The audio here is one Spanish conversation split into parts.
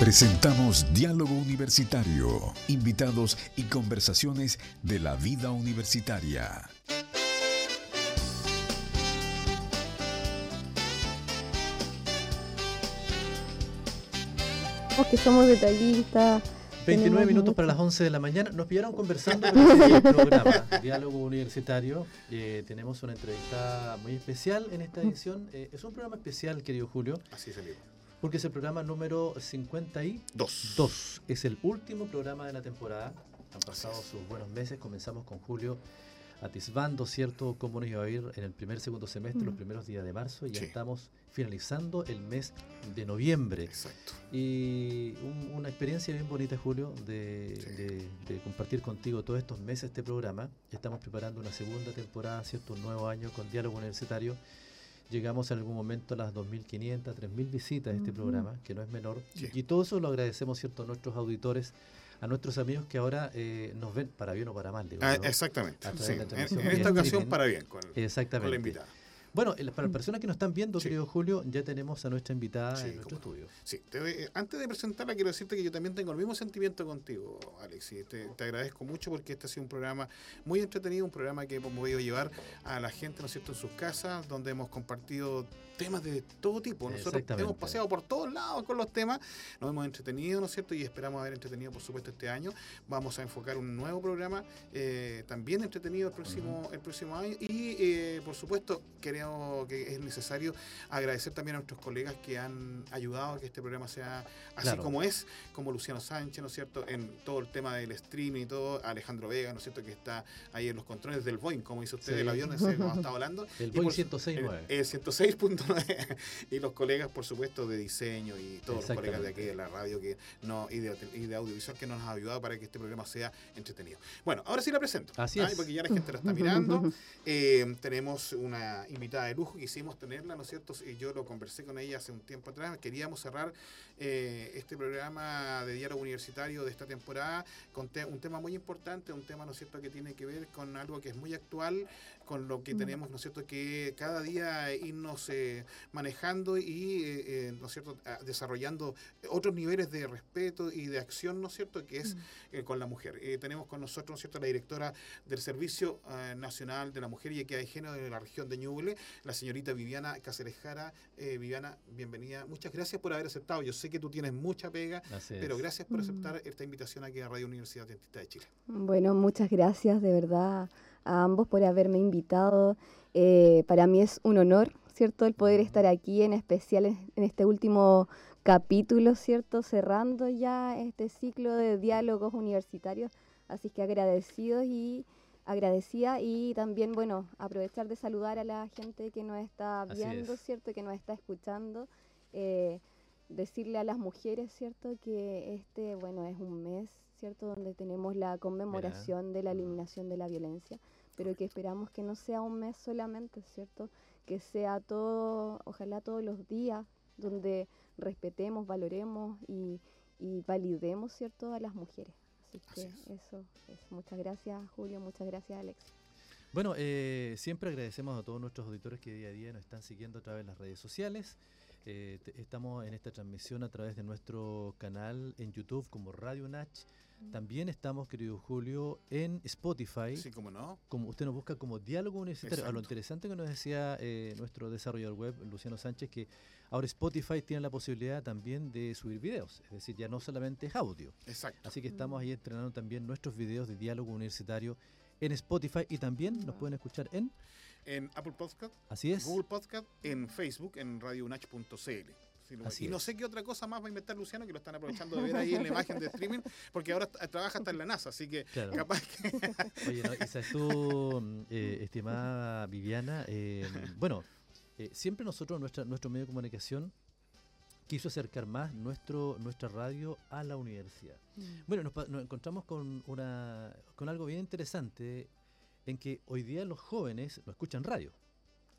Presentamos Diálogo Universitario, invitados y conversaciones de la vida universitaria. que somos detallistas. 29 minutos para las 11 de la mañana. Nos pillaron conversando en el programa Diálogo Universitario. Eh, tenemos una entrevista muy especial en esta edición. Eh, es un programa especial, querido Julio. Así salió. Porque es el programa número 52. Es el último programa de la temporada. Han pasado sus buenos meses. Comenzamos con Julio atisbando, ¿cierto?, cómo nos iba a ir en el primer, segundo semestre, los primeros días de marzo, y ya estamos finalizando el mes de noviembre. Exacto. Y una experiencia bien bonita, Julio, de, compartir contigo todos estos meses este programa. Estamos preparando una segunda temporada, ¿cierto?, un nuevo año con Diálogo Universitario. Llegamos en algún momento a las 2.500, 3.000 visitas de este programa, que no es menor. Y todo eso lo agradecemos, ¿cierto?, a nuestros auditores a nuestros amigos que ahora eh, nos ven para bien o para mal. Digo, ah, Exactamente. En, esta ocasión para bien con, exactamente. la invitada. Bueno, para las personas que nos están viendo, querido Julio, ya tenemos a nuestra invitada en nuestro estudio. Sí, eh, antes de presentarla, quiero decirte que yo también tengo el mismo sentimiento contigo, Alex. Y te, agradezco mucho porque este ha sido un programa muy entretenido, un programa que hemos podido llevar a la gente, ¿no es cierto?, en sus casas, donde hemos compartido temas de todo tipo. Nosotros hemos paseado por todos lados con los temas, nos hemos entretenido, ¿no es cierto? Y esperamos haber entretenido, por supuesto, este año. Vamos a enfocar un nuevo programa, eh, también entretenido el próximo, el próximo año. Y, eh, por supuesto, creo que es necesario agradecer también a nuestros colegas que han ayudado a que este programa sea así como es, como Luciano Sánchez, ¿no es cierto? En todo el tema del streaming y todo, Alejandro Vega, ¿no es cierto? Que está ahí en los controles del Boeing, como dice usted, del avión, ese como estado hablando. El Boeing 106.9. El, el y los colegas, por supuesto, de diseño y todos los colegas de aquí de la radio que no y de, audiovisual que nos han ayudado para que este programa sea entretenido. Bueno, ahora sí la presento. Así es. Porque ya la gente la está mirando. Eh, tenemos una de lujo, quisimos tenerla, ¿no es cierto? Y yo lo conversé con ella hace un tiempo atrás. Queríamos cerrar eh, este programa de diálogo universitario de esta temporada con un tema muy importante, un tema, ¿no es cierto?, que tiene que ver con algo que es muy actual, con lo que tenemos, ¿no es cierto?, que cada día irnos eh, manejando y, eh, eh, ¿no es cierto?, desarrollando otros niveles de respeto y de acción, ¿no es cierto?, que es con la mujer. tenemos con nosotros, ¿no es cierto?, la directora del Servicio Nacional de la Mujer y Equidad de Género de la región de Ñuble, la señorita Viviana Cáceres Jara. Viviana, bienvenida. Muchas gracias por haber aceptado. Yo sé que tú tienes mucha pega, pero gracias por aceptar esta invitación aquí a Radio Universidad Dentista de Chile. Bueno, muchas gracias, de verdad a ambos por haberme invitado. Eh, para mí es un honor, ¿cierto?, el poder estar aquí, en especial en, este último capítulo, ¿cierto?, cerrando ya este ciclo de diálogos universitarios. Así que agradecidos y agradecida y también, bueno, aprovechar de saludar a la gente que nos está viendo, ¿cierto?, que nos está escuchando. Eh, decirle a las mujeres, ¿cierto?, que este, bueno, es un mes, ¿cierto?, donde tenemos la conmemoración de la eliminación de la violencia pero que esperamos que no sea un mes solamente, ¿cierto? Que sea todo, ojalá todos los días, donde respetemos, valoremos y, validemos, ¿cierto?, a las mujeres. Así que eso es. Muchas gracias, Julio, muchas gracias, Alex. Bueno, eh, siempre agradecemos a todos nuestros auditores que día a día nos están siguiendo a través de las redes sociales. Eh, estamos en esta transmisión a través de nuestro canal en YouTube como Radio Nach también estamos, querido Julio, en Spotify. Sí, como no. Como usted nos busca como diálogo universitario. A lo interesante que nos decía eh, nuestro desarrollador web, Luciano Sánchez, que ahora Spotify tiene la posibilidad también de subir videos. Es decir, ya no solamente es audio. Exacto. Así que estamos ahí entrenando también nuestros videos de diálogo universitario en Spotify y también nos pueden escuchar en en Apple Podcast, Así es. Google Podcast, en Facebook, en radiounach.cl y no sé qué otra cosa más va a inventar Luciano, que lo están aprovechando de ver ahí en la imagen de streaming, porque ahora trabaja hasta en la NASA, así que capaz que... Oye, no, esa es tu, eh, estimada Viviana. Eh, bueno, eh, siempre nosotros, nuestra, nuestro medio de comunicación, quiso acercar más nuestro, nuestra radio a la universidad. Mm. Bueno, nos, nos, encontramos con, una, con algo bien interesante, en que hoy día los jóvenes no escuchan radio.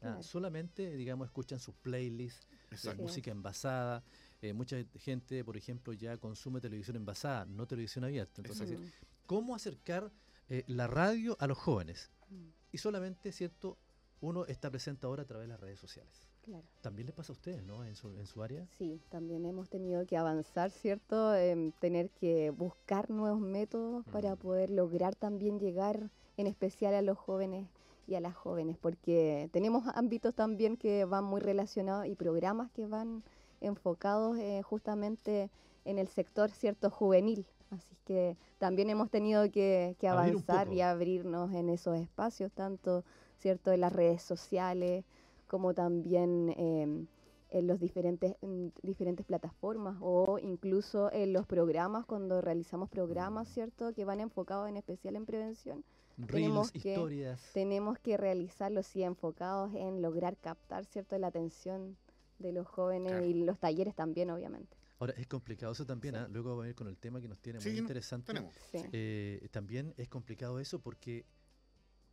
Ah, solamente, digamos, escuchan sus playlists, de música envasada. Eh, mucha gente, por ejemplo, ya consume televisión envasada, no televisión abierta. Entonces, ¿cómo acercar eh, la radio a los jóvenes? Mm. Y solamente, ¿cierto? uno está presente ahora a través de las redes sociales. Claro. También le pasa a ustedes, ¿no? En su, en su área. Sí, también hemos tenido que avanzar, ¿cierto? En tener que buscar nuevos métodos para Mm. poder lograr también llegar en especial a los jóvenes y a las jóvenes, porque tenemos ámbitos también que van muy relacionados y programas que van enfocados eh, justamente en el sector, ¿cierto? Juvenil. Así que también hemos tenido que, que avanzar y abrirnos en esos espacios, tanto, ¿cierto? En las redes sociales como también em, en los diferentes, en diferentes plataformas o incluso en los programas, cuando realizamos programas. ¿cierto? Que van enfocados en especial en prevención. Reels, Tenemos que- historias. Tenemos que realizarlos sí enfocados en lograr captar, ¿cierto? La atención de los jóvenes Claro. y los talleres también, obviamente. Ahora, es complicado eso también, Sí. ¿ah? luego vamos a ir con el tema que nos tiene Sí, muy interesante. Tenemos. Sí. Eh, también es complicado eso porque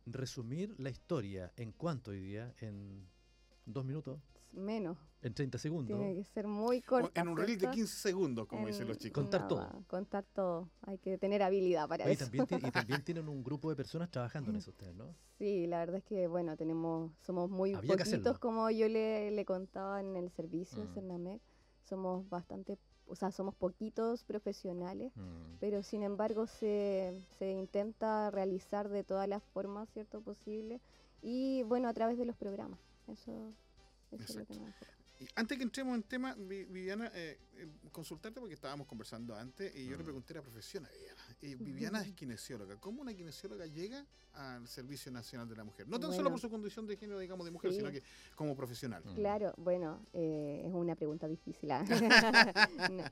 resumir la historia en cuánto hoy día, en dos minutos, Menos. en 30 segundos, Tiene que ser muy corto. en un reel de 15 segundos, como dicen los chicos. Contar todo. Contar todo. Hay que tener habilidad para Oye, eso. también y también tienen un grupo de personas trabajando en eso ustedes, ¿no? Sí, la verdad es que bueno, tenemos, somos muy Había que poquitos como yo le, le contaba en el servicio de Mm. Cernamec. Somos bastante, o sea, somos poquitos profesionales, Mm. pero sin embargo se, se intenta realizar de todas las formas, ¿cierto? Posible. Y bueno, a través de los programas. Eso, eso es lo que. Y antes que entremos en tema, Vi- Viviana, eh, eh, consultarte porque estábamos conversando antes y yo le Mm. pregunté la profesión a Viviana. Viviana es kinesióloga. ¿Cómo una kinesióloga llega al Servicio Nacional de la Mujer? No tan solo por su condición de género, digamos, de mujer, Sí. sino que como profesional. Mm. Claro, bueno, eh, es una pregunta difícil. ¿ah? No,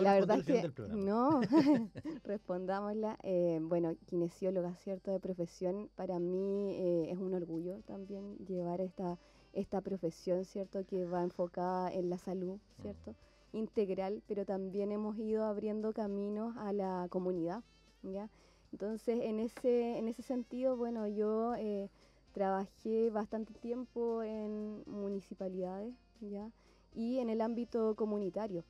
La eh, verdad es que no, respondámosla. Eh, bueno, kinesióloga, ¿cierto? De profesión, para mí eh, es un orgullo también llevar esta, esta profesión, ¿cierto? Que va enfocada en la salud, ¿cierto? Integral, pero también hemos ido abriendo caminos a la comunidad, ¿ya? Entonces, en ese, en ese sentido, bueno, yo eh, trabajé bastante tiempo en municipalidades, ¿ya? Y en el ámbito comunitario,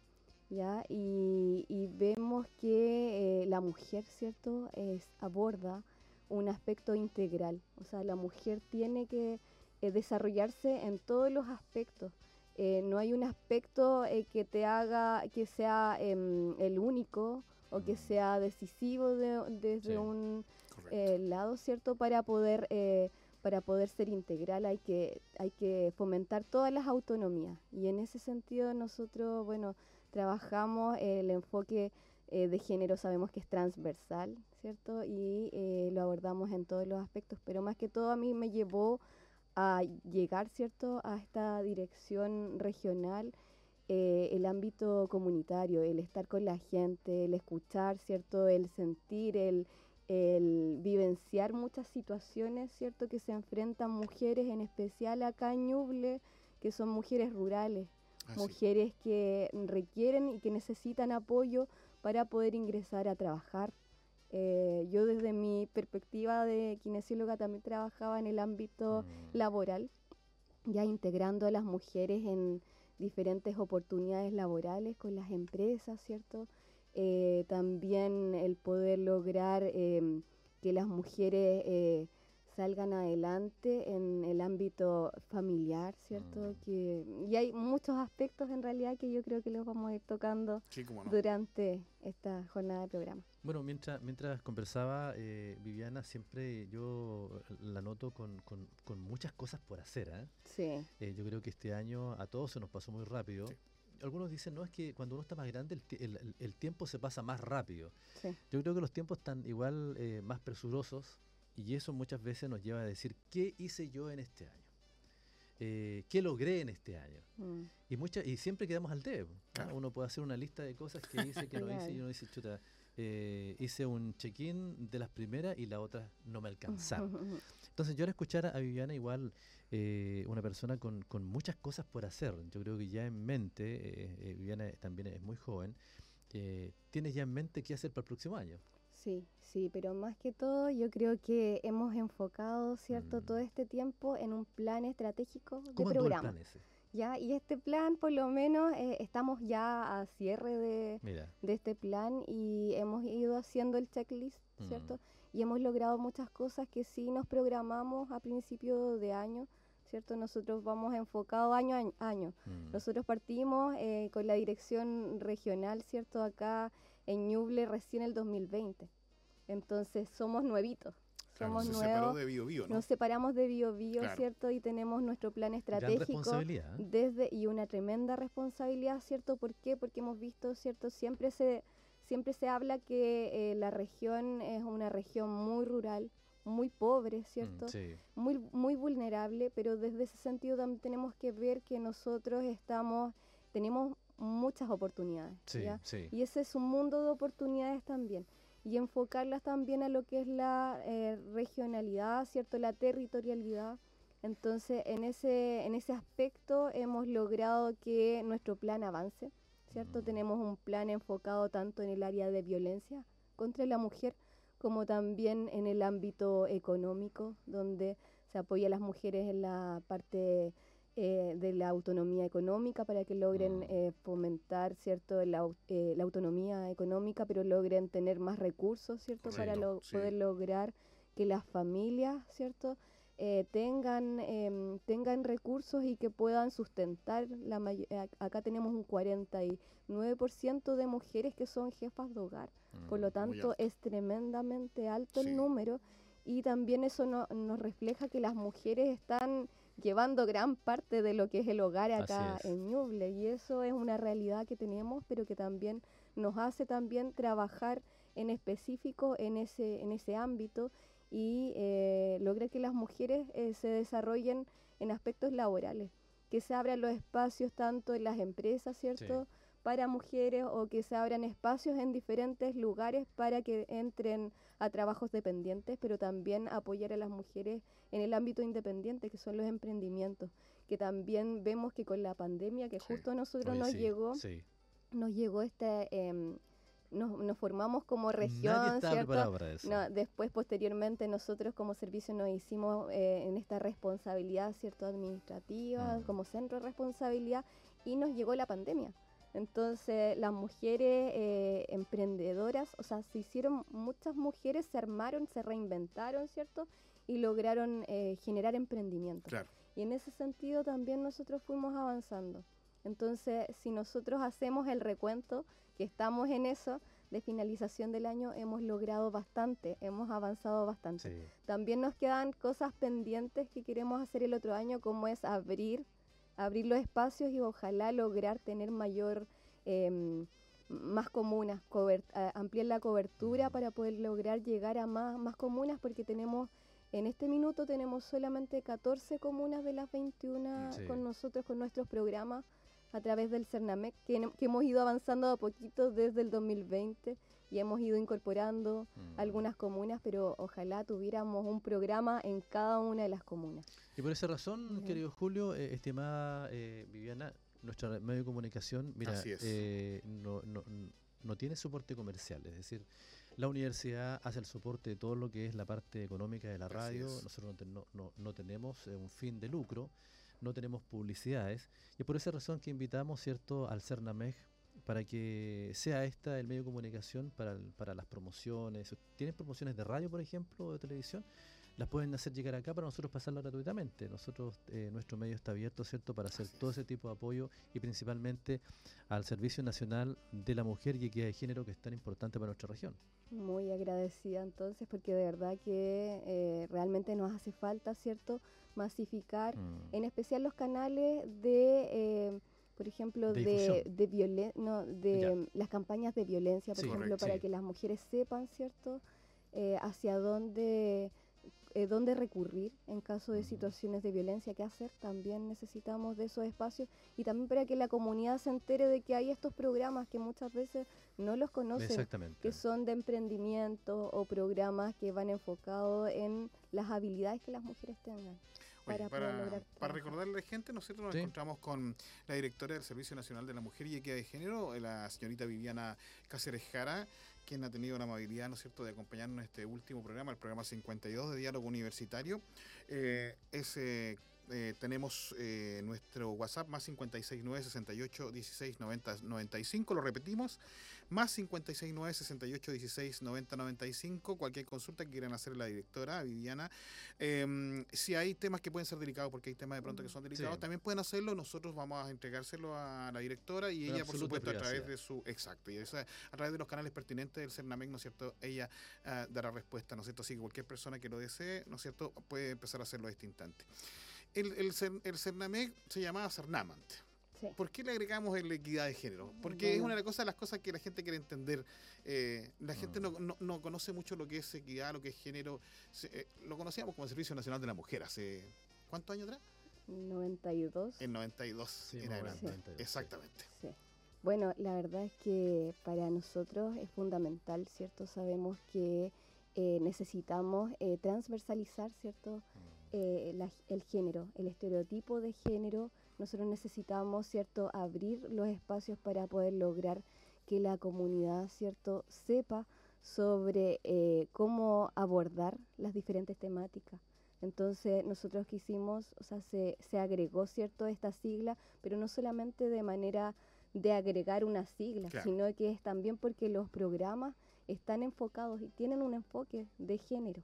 ¿ya? Y, y vemos que eh, la mujer, ¿cierto?, es, aborda un aspecto integral. O sea, la mujer tiene que eh, desarrollarse en todos los aspectos. Eh, no hay un aspecto eh, que te haga que sea em, el único o que Mm. sea decisivo de- desde Sí. un lado, ¿cierto? Para poder, eh, para poder ser integral hay que, hay que fomentar todas las autonomías. Y en ese sentido nosotros, bueno, trabajamos el enfoque eh, de género, sabemos que es transversal, ¿cierto? Y eh, lo abordamos en todos los aspectos, pero más que todo a mí me llevó a llegar, ¿cierto?, a esta dirección regional eh, el ámbito comunitario, el estar con la gente, el escuchar, ¿cierto? El sentir, el, el vivenciar muchas situaciones, ¿cierto? Que se enfrentan mujeres, en especial acá en Ñuble, que son mujeres rurales, Así. mujeres que requieren y que necesitan apoyo para poder ingresar a trabajar. Eh, yo desde mi perspectiva de kinesióloga también trabajaba en el ámbito Mm. laboral, ya integrando a las mujeres en diferentes oportunidades laborales con las empresas, ¿cierto? Eh, también el poder lograr em, que las mujeres eh, salgan adelante en el ámbito familiar, ¿cierto? Mm. Que, y hay muchos aspectos en realidad que yo creo que los vamos a ir tocando Sí, cómo no. durante esta jornada de programa. Bueno, mientras, mientras conversaba eh, Viviana, siempre yo la noto con, con- con muchas cosas por hacer. ¿ah? Sí, Eh, yo creo que este año a todos se nos pasó muy rápido. Sí. Algunos dicen, no, es que cuando uno está más grande el, el- el- tiempo se pasa más rápido. sí. Yo creo que los tiempos están igual eh, más presurosos y eso muchas veces nos lleva a decir, ¿qué hice yo en este año? Eh, ¿Qué logré en este año? mm, Y, mucha, y siempre quedamos al debe. ¿no? Claro. Uno puede hacer una lista de cosas que hice, que no hice, y uno dice, chuta, eh, hice un check-in de las primeras y las otras no me alcanzaron. Entonces yo al escuchar a Viviana igual eh, una persona con, con muchas cosas por hacer, yo creo que ya en mente, eh, eh, Viviana también es muy joven, eh, tienes ya en mente qué hacer para el próximo año. Sí, sí, pero más que todo yo creo que hemos enfocado, ¿cierto?, Mm. todo este tiempo en un plan estratégico de ¿Cómo el programa. plan ese? ¿Ya? Y este plan, por lo menos, eh, estamos ya a cierre de, de este plan y hemos ido haciendo el checklist, ¿cierto? Mm. y hemos logrado muchas cosas que sí nos programamos a principio de año, ¿cierto? Nosotros vamos enfocados año a año. Mm. Nosotros partimos eh, con la dirección regional, ¿cierto? Acá en Ñuble recién el 2020. Entonces somos nuevitos. Claro, Somos se nuevos. de Bio Bio, ¿no? Nos separamos de Bio Bio, Claro. ¿cierto? Y tenemos nuestro plan estratégico responsabilidad. ¿eh? desde y una tremenda responsabilidad, ¿cierto? ¿Por qué? Porque hemos visto, ¿cierto? Siempre se siempre se habla que eh, la región es una región muy rural, muy pobre, ¿cierto? Mm, sí. Muy muy vulnerable, pero desde ese sentido también tenemos que ver que nosotros estamos tenemos muchas oportunidades, Sí, ¿ya? sí. Y ese es un mundo de oportunidades también. Y enfocarlas también a lo que es la eh, regionalidad, ¿cierto? La territorialidad. Entonces, en ese, en ese aspecto hemos logrado que nuestro plan avance, ¿cierto? Mm. Tenemos un plan enfocado tanto en el área de violencia contra la mujer, como también en el ámbito económico, donde se apoya a las mujeres en la parte eh, de la autonomía económica para que logren Mm. eh, fomentar cierto la, eh, la autonomía económica, pero logren tener más recursos, ¿cierto? Para lo- sí. poder lograr que las familias, ¿cierto? Eh, tengan em, tengan recursos y que puedan sustentar la eh, ac- acá tenemos un 49% de mujeres que son jefas de hogar por lo Mm. tanto es tremendamente alto Sí. el número y también eso no- nos refleja que las mujeres están llevando gran parte de lo que es el hogar acá en Ñuble y eso es una realidad que tenemos pero que también nos hace también trabajar en específico en ese en ese ámbito y eh, lograr que las mujeres eh, se desarrollen en aspectos laborales que se abran los espacios tanto en las empresas cierto para mujeres o que se abran espacios en diferentes lugares para que entren a trabajos dependientes, pero también apoyar a las mujeres en el ámbito independiente, que son los emprendimientos, que también vemos que con la pandemia que Sí. justo a nosotros Oye, nos sí, llegó, sí. nos llegó este, em, nos, nos formamos como región, ¿cierto? para eso. No, después, posteriormente, nosotros como servicio nos hicimos eh, en esta responsabilidad, ¿cierto? Administrativa, Mm. como centro de responsabilidad, y nos llegó la pandemia. Entonces, las mujeres eh, emprendedoras, o sea, se hicieron, muchas mujeres se armaron, se reinventaron, ¿cierto? Y lograron eh, generar emprendimiento. Claro. Y en ese sentido también nosotros fuimos avanzando. Entonces, si nosotros hacemos el recuento, que estamos en eso, de finalización del año, hemos logrado bastante, hemos avanzado bastante. Sí. También nos quedan cosas pendientes que queremos hacer el otro año, como es abrir, abrir los espacios y ojalá lograr tener mayor, em, más comunas, ampliar la cobertura para poder lograr llegar a más, más comunas, porque tenemos, en este minuto tenemos solamente 14 comunas de las 21 Sí. con nosotros, con nuestros programas a través del CERNAMEC, que, que hemos ido avanzando a poquito desde el 2020 y hemos ido incorporando Mm. algunas comunas, pero ojalá tuviéramos un programa en cada una de las comunas. Y por esa razón, querido Julio, eh, estimada eh, Viviana, nuestro medio de comunicación, mira, Así es. eh, no, no, no tiene soporte comercial, es decir, la universidad hace el soporte de todo lo que es la parte económica de la radio, nosotros no, ten- no- no- no tenemos eh, un fin de lucro, no tenemos publicidades, y por esa razón que invitamos, ¿cierto?, al CERNAMEG para que sea esta el medio de comunicación para, el- para las promociones. ¿Tienen promociones de radio, por ejemplo, o de televisión? las pueden hacer llegar acá para nosotros pasarla gratuitamente. Nosotros, eh, nuestro medio está abierto, ¿cierto?, para hacer Así todo es. ese tipo de apoyo y principalmente al Servicio Nacional de la Mujer y Equidad de Género, que es tan importante para nuestra región. Muy agradecida entonces, porque de verdad que eh, realmente nos hace falta, ¿cierto?, masificar, Mm. en especial los canales de, eh, por ejemplo, De de, de, violen- no, de las campañas de violencia, por Sí. ejemplo, Correcto. para Sí. que las mujeres sepan, ¿cierto?, eh, hacia dónde, eh, dónde recurrir en caso de situaciones de violencia, qué hacer. También necesitamos de esos espacios y también para que la comunidad se entere de que hay estos programas que muchas veces no los conocen que son de emprendimiento o programas que van enfocados en las habilidades que las mujeres tengan. Oye, para para, recordarle a la gente, nosotros nos Sí. encontramos con la directora del Servicio Nacional de la Mujer y Equidad de Género, la señorita Viviana Cáceres Jara, quien ha tenido la amabilidad, ¿no es cierto?, de acompañarnos en este último programa, el programa 52 de Diálogo Universitario. Eh, es eh, tenemos eh, nuestro WhatsApp más 569 68 16 90 95. Lo repetimos, más 569 68 16 90 95. Cualquier consulta que quieran hacer la directora Viviana. Em, si hay temas que pueden ser delicados, porque hay temas de pronto que son delicados, Sí. también pueden hacerlo. Nosotros vamos a entregárselo a la directora y ella, por supuesto, a través de su. Exacto. Y esa- a través de los canales pertinentes del CERNAMEC, ¿no es cierto? Ella ah, dará respuesta, ¿no es cierto? Así que cualquier persona que lo desee, ¿no es cierto?, puede empezar a hacerlo a este instante. El, el, Cer- el CERNAMEC se llamaba CERNAMANT. Sí. ¿Por qué le agregamos el equidad de género? Porque es una de las cosas, las cosas que la gente quiere entender. Eh, la gente no, no- no conoce mucho lo que es equidad, lo que es género. Se- eh, lo conocíamos como el Servicio Nacional de la Mujer hace... ¿Cuántos años atrás? 92. En 92 Sí, adelante. 92, sí. Exactamente. Sí. Bueno, la verdad es que para nosotros es fundamental, ¿cierto? Sabemos que eh, necesitamos eh, transversalizar, ¿cierto? Eh, la- el género, el estereotipo de género. Nosotros necesitamos, ¿cierto? Abrir los espacios para poder lograr que la comunidad, ¿cierto? Sepa sobre eh, cómo abordar las diferentes temáticas. Entonces nosotros quisimos, o sea, se, se agregó, ¿cierto?, esta sigla, pero no solamente de manera de agregar una sigla, Claro. sino que es también porque los programas están enfocados y tienen un enfoque de género.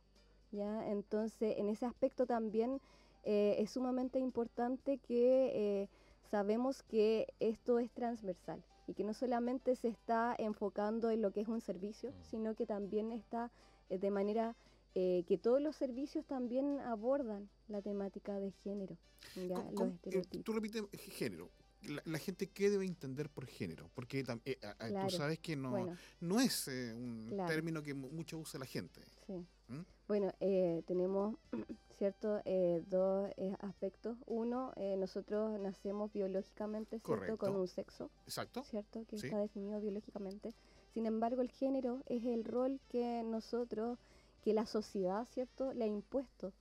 ¿Ya? Entonces, en ese aspecto también eh, es sumamente importante que eh, sabemos que esto es transversal y que no solamente se está enfocando en lo que es un servicio, Mm. sino que también está eh, de manera eh, que todos los servicios también abordan la temática de género, ¿ya? ¿Cómo- los cómo- eh, tú repites eh, género. La, la gente, ¿qué debe entender por género? Porque eh, Claro. tú sabes que no, Bueno, no es un Claro. término que mu- mucho usa la gente. sí. ¿Mm? Bueno, eh, tenemos, ¿cierto?, eh, dos eh, aspectos. Uno, eh, nosotros nacemos biológicamente, ¿cierto?, Correcto. con un sexo, ¿Exacto? ¿cierto?, que Sí. está definido biológicamente. Sin embargo, el género es el rol que nosotros, que la sociedad, ¿cierto?, le ha impuesto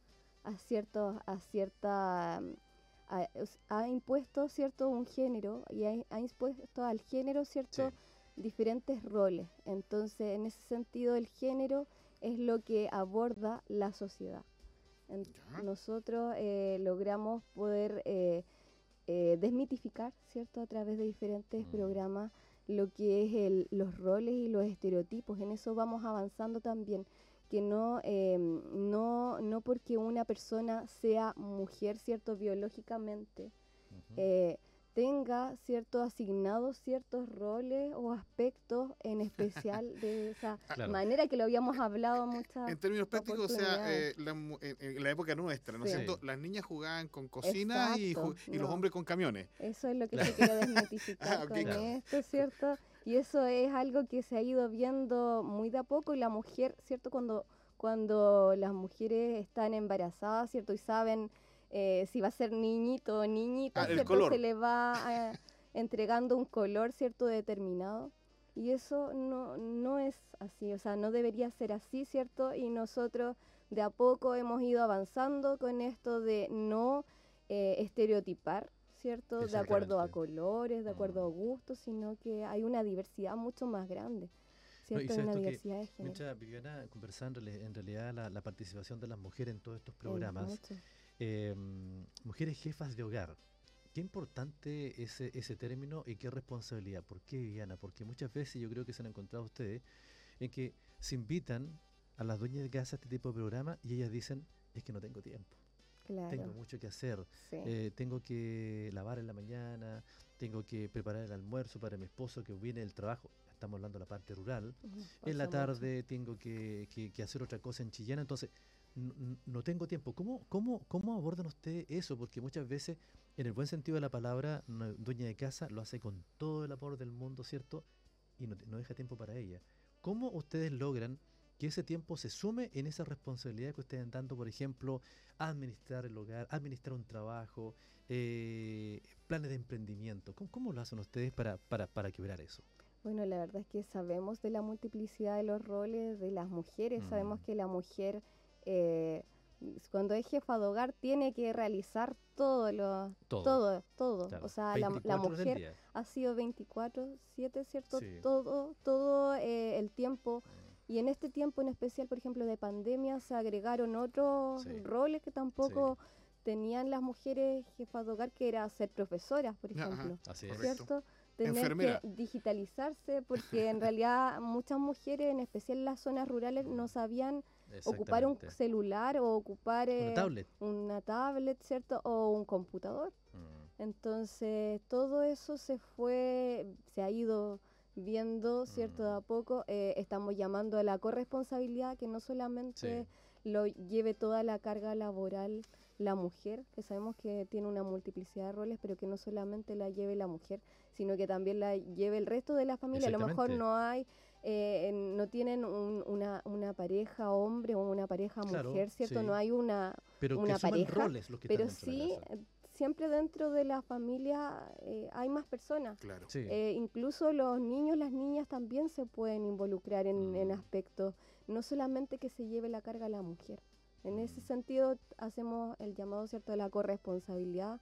a ciertos, a cierta, a- ha impuesto, ¿cierto?, un género y ha, ha impuesto al género, ¿cierto?, Sí. diferentes roles. Entonces, en ese sentido, el género es lo que aborda la sociedad. Nosotros eh, logramos poder eh, eh, desmitificar, ¿cierto?, a través de diferentes Mm. programas lo que es el, los roles y los estereotipos. En eso vamos avanzando también, que no, eh, no, no porque una persona sea mujer, ¿cierto?, biológicamente, tenga cierto asignados ciertos roles o aspectos en especial de esa Claro. manera que lo habíamos hablado muchas En términos prácticos, o sea, eh, la mu- en, en la época nuestra, ¿no es Sí. cierto? Las niñas jugaban con cocinas y, los hombres con camiones. Eso es lo que se quiere desmitificar Ah, con claro. esto, ¿cierto? Y eso es algo que se ha ido viendo muy de a poco y la mujer, ¿cierto? Cuando, cuando las mujeres están embarazadas, ¿cierto? Y saben eh, si va a ser niñito o niñita, Ah. Se le va eh, entregando un color, ¿cierto? Determinado. Y eso no, no es así, o sea, no debería ser así, ¿cierto? Y nosotros de a poco hemos ido avanzando con esto de no eh, estereotipar, ¿cierto? De acuerdo a colores, de acuerdo a gustos, sino que hay una diversidad mucho más grande, No, y una tú que diversidad de género. Mientras Viviana conversaba en reali- en realidad la, la participación de las mujeres en todos estos programas. Eh, mujeres jefas de hogar. Qué importante ese, ese término y qué responsabilidad. ¿Por qué, Viviana? Porque muchas veces yo creo que se han encontrado ustedes en que se invitan a las dueñas de casa a este tipo de programa y ellas dicen, es que no tengo tiempo, Claro, tengo mucho que hacer, sí. eh, tengo que lavar en la mañana, tengo que preparar el almuerzo para mi esposo que viene del trabajo, estamos hablando de la parte rural, en la mucho. tarde tengo que, que- que hacer otra cosa en Chillana, entonces no tengo tiempo. ¿Cómo, cómo, ¿Cómo abordan ustedes eso? Porque muchas veces, en el buen sentido de la palabra, una dueña de casa lo hace con todo el amor del mundo, ¿cierto? Y no, no deja tiempo para ella. ¿Cómo ustedes logran que ese tiempo se sume en esa responsabilidad que ustedes dan, por ejemplo, administrar el hogar, administrar un trabajo, eh, planes de emprendimiento? ¿Cómo, cómo lo hacen ustedes para, para, para quebrar eso? Bueno, la verdad es que sabemos de la multiplicidad de los roles de las mujeres. Sabemos Mm. que la mujer, eh, cuando es jefa de hogar, tiene que realizar todo lo, Todo. todo, todo. Claro, O sea, la, 24 mujer ha sido 24/7, ¿cierto? Sí. Todo, todo eh, el tiempo. Y en este tiempo en especial, por ejemplo, de pandemia, se agregaron otros Sí. roles que tampoco tenían las mujeres jefas de hogar que era ser profesoras, por Ajá. ejemplo. Así es. Correcto. ¿Cierto? Tener Enfermera. que digitalizarse porque en realidad muchas mujeres, en especial en las zonas rurales, no sabían ocupar un celular o ocupar Una eh, tablet. una tablet, ¿cierto? O un computador. Mm. Entonces, todo eso se fue, se ha ido viendo, ¿cierto? De a Mm. poco. Eh, estamos llamando a la corresponsabilidad, que no solamente Sí. lo lleve toda la carga laboral la mujer, que sabemos que tiene una multiplicidad de roles, pero que no solamente la lleve la mujer, sino que también la lleve el resto de la familia. A lo mejor no hay, eh, no tienen un- una, una pareja hombre o una pareja Claro, mujer, ¿cierto? sí. No hay una, Pero una que suman pareja, roles los que pero están dentro de sí, siempre dentro de la familia eh, hay más personas. Claro. Sí. Eh, incluso los niños, las niñas también se pueden involucrar en, en Mm. aspectos, no solamente que se lleve la carga la mujer. En ese Mm. sentido, hacemos el llamado cierto de la corresponsabilidad,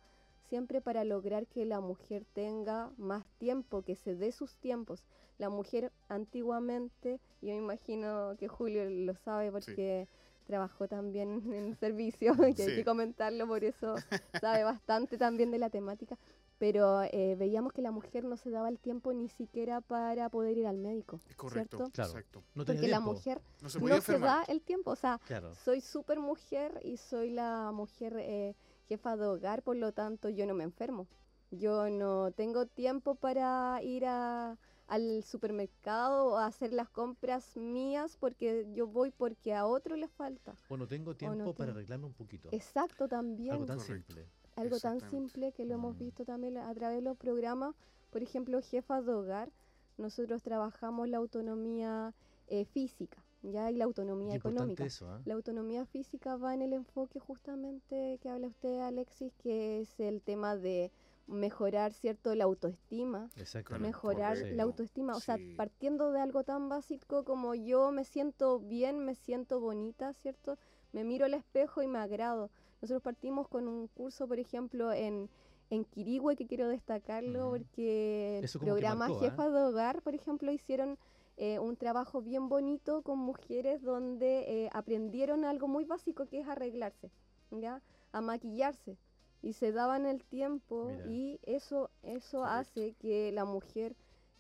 siempre para lograr que la mujer tenga más tiempo, que se dé sus tiempos. La mujer antiguamente, yo me imagino que Julio lo sabe porque trabajó también en servicio, que hay Sí. que comentarlo, por eso sabe bastante también de la temática. Pero eh, veíamos que la mujer no se daba el tiempo ni siquiera para poder ir al médico, Es correcto. ¿cierto? Claro. Exacto. No Porque la tiempo. mujer No se no se da el tiempo, o sea, Claro. soy súper mujer y soy la mujer eh, jefa de hogar, por lo tanto yo no me enfermo. Yo no tengo tiempo para ir a- al supermercado o a hacer las compras mías porque yo voy porque a otro le falta. Bueno, tengo tiempo no para tengo. arreglarme un poquito. Exacto también. Algo tan simple. algo tan simple que lo hemos Mm. visto también a través de los programas, por ejemplo, jefas de hogar, nosotros trabajamos la autonomía eh, física, ya y la autonomía económica. eso, ¿ah? La autonomía física va en el enfoque justamente que habla usted, Alexis, que es el tema de mejorar, ¿cierto?, la autoestima, Exactamente. mejorar Sí. la autoestima, o sea, partiendo de algo tan básico como yo me siento bien, me siento bonita, ¿cierto? Me miro al espejo y me agrado. Nosotros partimos con un curso, por ejemplo, en, en Quirigüe, que quiero destacarlo, Ujú. porque el programa marcó. Jefas de Hogar, por ejemplo, hicieron eh, un trabajo bien bonito con mujeres donde eh, aprendieron algo muy básico que es arreglarse, ¿ya? A maquillarse. Y se daban el tiempo Mira. y eso, eso Correcto. hace que la mujer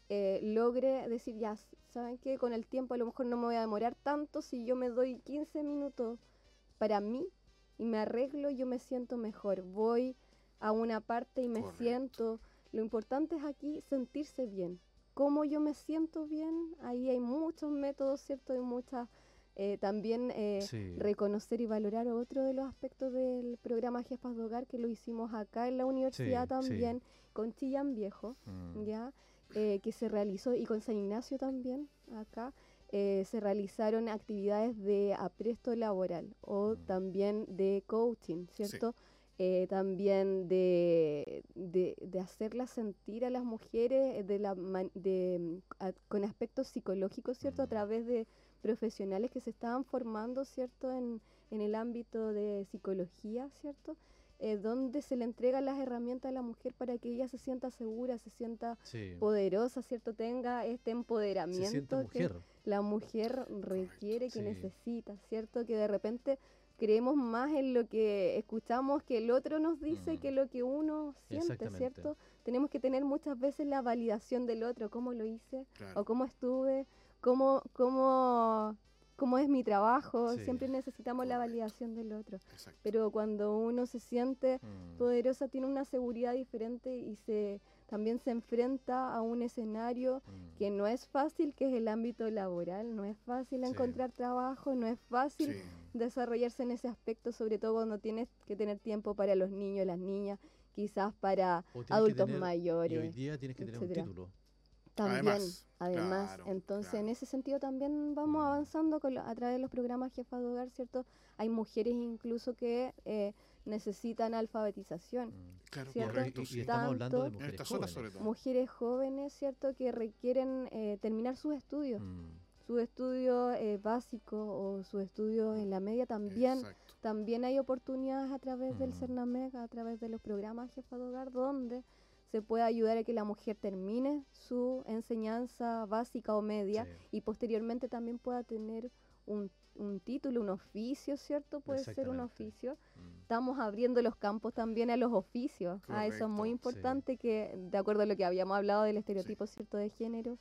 eh, logre decir, ya, ¿saben qué? Con el tiempo a lo mejor no me voy a demorar tanto si yo me doy 15 minutos para mí y me arreglo, yo me siento mejor. Voy a una parte y me Correcto. siento. Lo importante es aquí sentirse bien. ¿Cómo yo me siento bien? Ahí hay muchos métodos, ¿cierto? Hay muchas. eh, también eh, Sí. reconocer y valorar otro de los aspectos del programa Jefas de Hogar que lo hicimos acá en la universidad Sí, sí. también, con Chillán Viejo Mm. ya eh, que se realizó y con San Ignacio también acá eh, se realizaron actividades de apresto laboral o Mm. también de coaching cierto Eh, también de, de, de hacerlas sentir a las mujeres de la de, mm, a- con aspectos psicológicos cierto a Mm. través de profesionales que se estaban formando cierto en, en el ámbito de psicología cierto eh, donde se le entregan las herramientas a la mujer para que ella se sienta segura, se sienta Sí. poderosa, ¿cierto? Tenga este Se empoderamiento que la mujer requiere, que Sí. necesita, ¿cierto? Que de repente creemos más en lo que escuchamos que el otro nos dice Mm. que lo que uno siente. ¿cierto? Tenemos que tener muchas veces la validación del otro, cómo lo hice, Claro. o cómo estuve, cómo, cómo, cómo es mi trabajo, Sí. siempre necesitamos la validación del otro. Exacto. Pero cuando uno se siente Mm. poderosa tiene una seguridad diferente y se también se enfrenta a un escenario Mm. que no es fácil, que es el ámbito laboral, no es fácil Sí. encontrar trabajo, no es fácil Sí. desarrollarse en ese aspecto, sobre todo cuando tienes que tener tiempo para los niños, las niñas, quizás para adultos tener- mayores. Y hoy día tienes que tener un título. También, Además, además, claro, entonces claro. en ese sentido también vamos Mm. avanzando con lo- a través de los programas Jefa de Hogar, ¿cierto? Hay mujeres incluso que eh, necesitan alfabetización. Mm. Claro, correcto. y estamos hablando de mujeres esta zona jóvenes. sobre todo. Mujeres jóvenes, ¿cierto? Que requieren eh, terminar sus estudios, Mm. sus estudios eh, básicos o sus estudios en la media también. Exacto. También hay oportunidades a través del Mm. CERNAMEC, a través de los programas Jefa de Hogar, donde se puede ayudar a que la mujer termine su enseñanza básica o media Sí. y posteriormente también pueda tener un, un título, un oficio, ¿cierto? Puede ser un oficio. Mm. Estamos abriendo los campos también a los oficios. Ah, eso es muy Correcto, sí. importante que, de acuerdo a lo que habíamos hablado del estereotipo, ¿cierto? De género,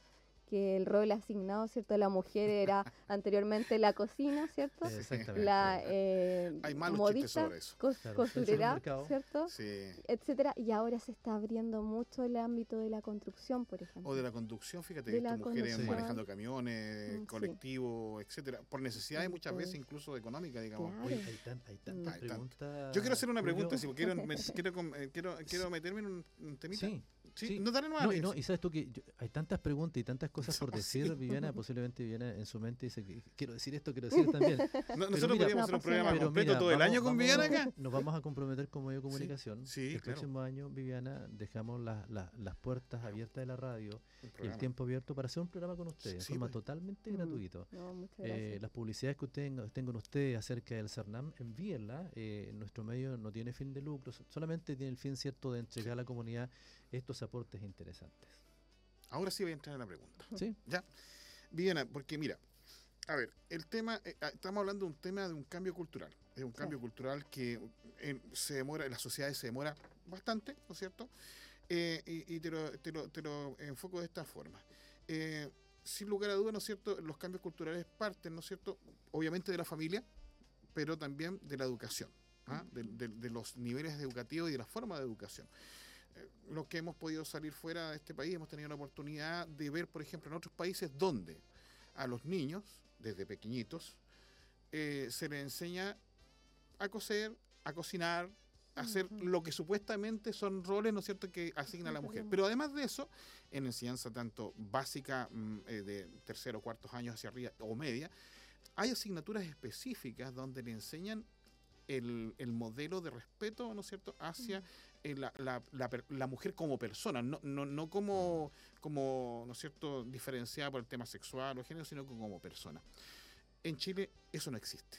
que el rol asignado, ¿cierto? De la mujer era anteriormente la cocina, ¿cierto? Exactamente. La eh, Hay malos chistes modista, sobre eso. cos- Claro, el costurera, supermercado. ¿cierto? Sí. Etcétera. Y ahora se está abriendo mucho el ámbito de la construcción, por ejemplo. O de la conducción, fíjate, De he visto la mujeres manejando camiones, Mm, sí. colectivos, etcétera, por necesidades muchas veces Entonces, incluso económicas, digamos. claro. Oye, hay, tan- hay tantas preguntas. Yo quiero hacer una pregunta, si quiero, me- quiero, eh, quiero, quiero meterme en un, un temita. Sí, Sí, sí. no, dale No, no, y sabes tú que yo- hay tantas preguntas y tantas cosas por Sí. decir, Viviana, posiblemente Viviana en su mente dice que quiero decir esto, quiero decir también. No- nosotros mira, podríamos hacer un programa completo mira, todo el vamos- año con vamos- Viviana acá. Nos vamos a comprometer como medio de comunicación. sí, el claro. próximo año, Viviana, dejamos la- la- las puertas abiertas de la radio Un y el tiempo abierto para hacer un programa con ustedes, de Sí, forma pues. totalmente Mm. gratuito. Eh, las publicidades que usted tenga- estén con usted acerca del CERNAM, envíenla. Eh, nuestro medio no tiene fin de lucro, so- solamente tiene el fin cierto de entregar a la comunidad estos aportes interesantes. Ahora sí voy a entrar en la pregunta. ¿Sí? ¿Ya? Viviana, porque mira, a ver, el tema, eh, ah, estamos hablando de un tema de un cambio cultural. Es un Sí. cambio cultural que eh, se demora, en las sociedades se demora bastante, ¿no es cierto? Eh, y y te, lo, te lo- te lo enfoco de esta forma. Eh, sin lugar a dudas, ¿no es cierto? Los cambios culturales parten, ¿no es cierto? Obviamente de la familia, pero también de la educación, ¿ah? de, de- de los niveles educativos y de la forma de educación. Eh, Los que hemos podido salir fuera de este país hemos tenido la oportunidad de ver, por ejemplo, en otros países donde a los niños, desde pequeñitos, eh, se les enseña a coser, a cocinar, a hacer lo que supuestamente son roles, ¿no es cierto?, que asigna la mujer. Pero además de eso, en enseñanza tanto básica mm, eh, de tercero o cuartos años hacia arriba o media, hay asignaturas específicas donde le enseñan el, el modelo de respeto, ¿no es cierto?, hacia la, la- la per- la mujer como persona, no, no, no como, como, ¿no es cierto?, diferenciada por el tema sexual o género, sino como persona. En Chile eso no existe.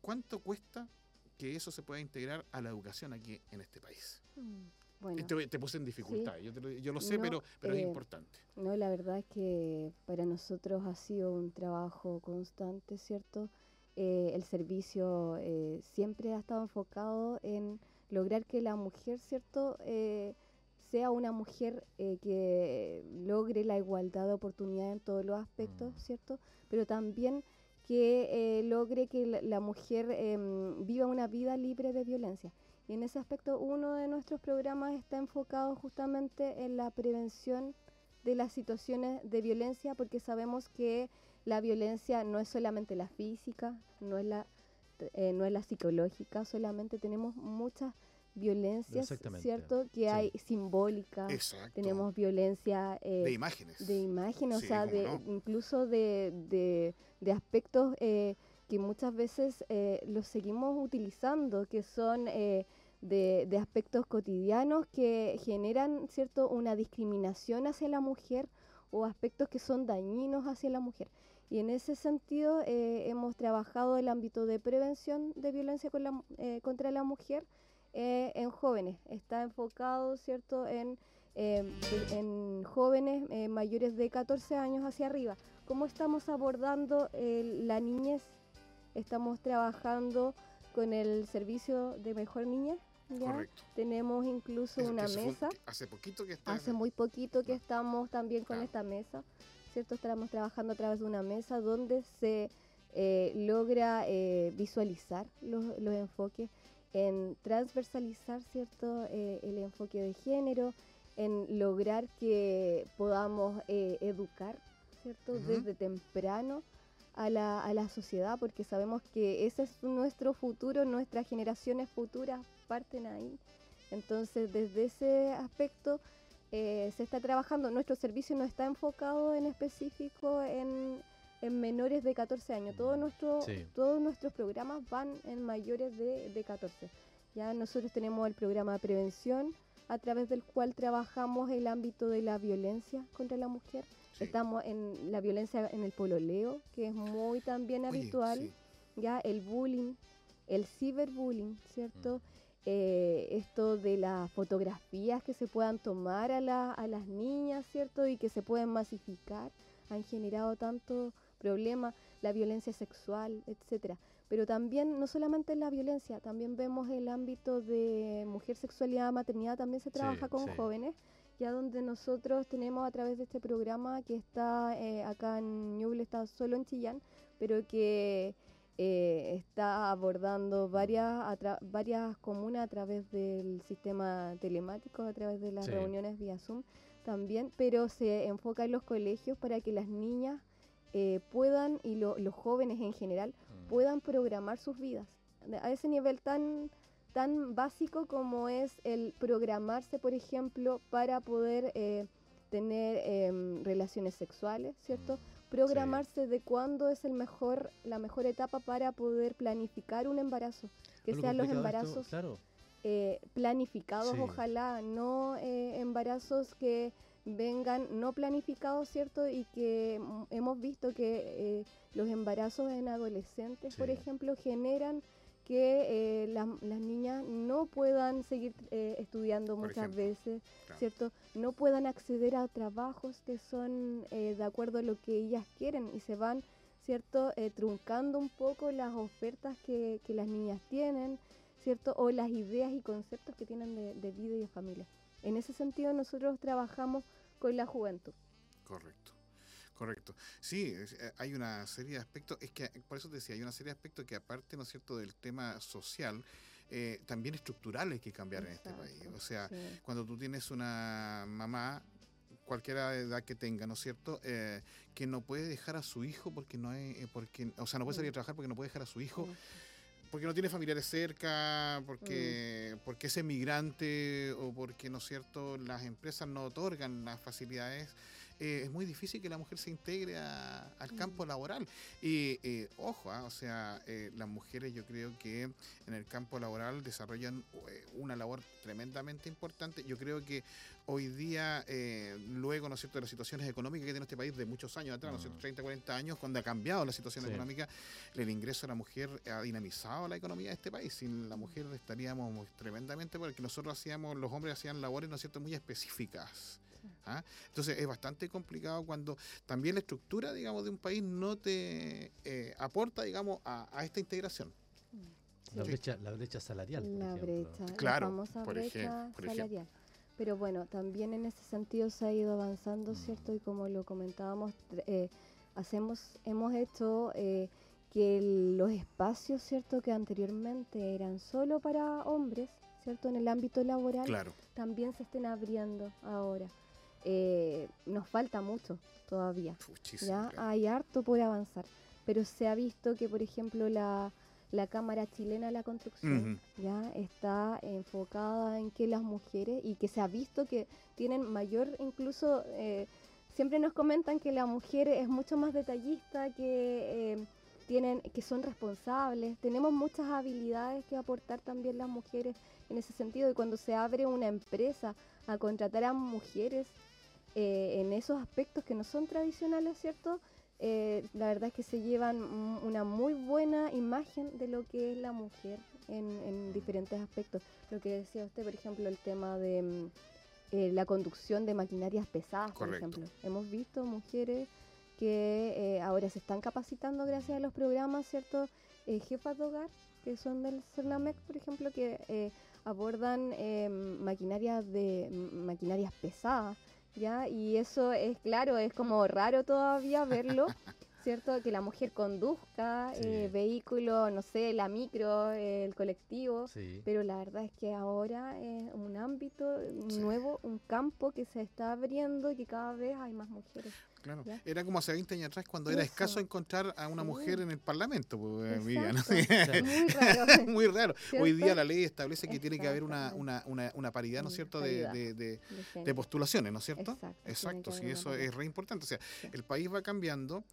¿Cuánto cuesta que eso se pueda integrar a la educación aquí en este país? Mm, Bueno, Te, te puse en dificultad, yo, te lo, yo lo sé, No, pero, pero es eh, importante. no, la verdad es que para nosotros ha sido un trabajo constante, ¿cierto? Eh, el servicio eh, siempre ha estado enfocado en lograr que la mujer, ¿cierto? Eh, sea una mujer eh, que logre la igualdad de oportunidad en todos los aspectos, Mm. ¿cierto? Pero también que eh, logre que la, la mujer em, viva una vida libre de violencia. Y en ese aspecto uno de nuestros programas está enfocado justamente en la prevención de las situaciones de violencia, porque sabemos que la violencia no es solamente la física, no es la, eh, no es la psicológica, solamente tenemos muchas violencias, ¿cierto? Que sí. hay simbólicas, Exacto. tenemos violencia eh, de imágenes. de imagen, o sea, de, no. incluso de, de- de aspectos eh, que muchas veces eh, los seguimos utilizando, que son eh, de, de aspectos cotidianos que generan cierto una discriminación hacia la mujer o aspectos que son dañinos hacia la mujer. Y en ese sentido eh, hemos trabajado el ámbito de prevención de violencia con la mu- eh, contra la mujer eh, en jóvenes. Está enfocado, ¿cierto?, en, de- en jóvenes mayores de 14 años hacia arriba. ¿Cómo estamos abordando la niñez? Estamos trabajando con el servicio de mejor niñez. ¿ya? Correcto. Tenemos incluso Eso una mesa. hace poquito que está. Hace muy poquito que estamos también con Claro. esta mesa, ¿cierto? Trabajando a través de una mesa donde se eh, logra eh, visualizar los, los enfoques, en transversalizar, ¿cierto? Eh, el enfoque de género, en lograr que podamos educar, ¿cierto? Desde temprano a la, a la sociedad, porque sabemos que ese es nuestro futuro, nuestras generaciones futuras parten ahí. Entonces, desde ese aspecto eh, se está trabajando. Nuestro servicio no está enfocado en específico en, en menores de 14 años. Todo nuestro, Sí. Todos nuestros programas van en mayores de, de 14. Ya nosotros tenemos el programa de prevención a través del cual trabajamos el ámbito de la violencia contra la mujer. Sí. Estamos en la violencia en el pololeo, que es muy también Oye, habitual sí. ya el bullying, el ciberbullying, ¿cierto? Eh, esto de las fotografías que se puedan tomar a, la- a las niñas, ¿cierto? Y que se pueden masificar, han generado tanto problemas, la violencia sexual, etcétera. Pero también, no solamente la violencia, también vemos el ámbito de mujer, sexualidad, maternidad, también se trabaja con jóvenes, ya donde nosotros tenemos a través de este programa que está eh, acá en Ñuble, está solo en Chillán, pero que eh, está abordando varias, varias comunas a través del sistema telemático, a través de las reuniones vía Zoom también, pero se enfoca en los colegios para que las niñas eh, puedan, y los jóvenes en general, mm. puedan programar sus vidas. A ese nivel tan, tan básico como es el programarse, por ejemplo, para poder eh, tener em, relaciones sexuales, ¿cierto? Mm, programarse de cuándo es el mejor, la mejor etapa para poder planificar un embarazo. Que sean los embarazos eh, planificados, ojalá, no embarazos que vengan no planificados, ¿cierto? Y que hemos visto que eh, los embarazos en adolescentes, por ejemplo, generan que eh, las niñas no puedan seguir eh, estudiando muchas veces, ¿cierto? No puedan acceder a trabajos que son de acuerdo a lo que ellas quieren y se van, ¿cierto? truncando un poco las ofertas que, que, las niñas tienen, ¿cierto? O las ideas y conceptos que tienen de, de vida y de familia. En ese sentido nosotros trabajamos con la juventud. Correcto. Correcto. Sí, eh, hay una serie de aspectos, es que por eso te decía, hay una serie de aspectos que aparte, ¿no es cierto?, del tema social, eh, también estructurales que cambiar en este país. O sea, cuando tú tienes una mamá, cualquiera edad que tenga, ¿no es cierto?, eh, que no puede dejar a su hijo porque no hay, porque, o sea, no puede salir a trabajar porque no puede dejar a su hijo porque no tiene familiares cerca, porque, mm. porque es emigrante o porque, ¿no es cierto?, las empresas no otorgan las facilidades eh, es muy difícil que la mujer se integre al mm. campo laboral. Y eh, ojo, ah, o sea, eh, las mujeres yo creo que en el campo laboral desarrollan una labor tremendamente importante. Yo creo que hoy día, luego, ¿no es cierto?, de las situaciones económicas que tiene este país de muchos años atrás, ¿no es cierto?, 30, mm. 40 años, cuando ha cambiado la situación económica, el ingreso de la mujer ha dinamizado la economía de este país. Sin la mujer estaríamos tremendamente, porque nosotros hacíamos, los hombres hacían labores, ¿no es cierto?, muy específicas. ¿Ah? Entonces es bastante complicado cuando también la estructura, digamos, de un país no te eh, aporta, digamos, a, esta integración. La, brecha, la brecha salarial. la brecha, claro, la famosa brecha salarial. Pero bueno, también en ese sentido se ha ido avanzando, mm. ¿cierto? Y como lo comentábamos, eh, hacemos, hemos hecho eh, que los espacios, ¿cierto? Que anteriormente eran solo para hombres, ¿cierto? En el ámbito laboral, también se estén abriendo ahora. Eh, nos falta mucho todavía. ¿ya? Hay harto por avanzar. Pero se ha visto que, por ejemplo, la, la Cámara Chilena de la Construcción ya está enfocada en que las mujeres, y que se ha visto que tienen mayor, incluso, eh, siempre nos comentan que la mujer es mucho más detallista, que... Eh, tienen, que son responsables, tenemos muchas habilidades que aportar también las mujeres en ese sentido y cuando se abre una empresa a contratar a mujeres eh, en esos aspectos que no son tradicionales, ¿cierto? Eh, la verdad es que se llevan una muy buena imagen de lo que es la mujer en, diferentes aspectos. Lo que decía usted, por ejemplo, el tema de mm, eh, la conducción de maquinarias pesadas, por ejemplo. Hemos visto mujeres que ahora se están capacitando gracias a los programas, ¿cierto? jefas de hogar, que son del CERNAMEC, por ejemplo, que abordan maquinarias de maquinarias pesadas ¿ya? Y eso es claro, es como raro todavía verlo, ¿cierto? Que la mujer conduzca eh, vehículo, no sé, la micro, el colectivo, pero la verdad es que ahora es un ámbito nuevo, un campo que se está abriendo y que cada vez hay más mujeres. Claro. Era como hace 20 años atrás cuando era escaso encontrar a una mujer en el Parlamento, pues, Muy raro. Muy raro. Hoy día la ley establece que tiene que haber una, una, una, paridad, ¿no es cierto?, de, de, postulaciones, ¿no es cierto? Exacto, sí, eso es re importante. O sea, el país va cambiando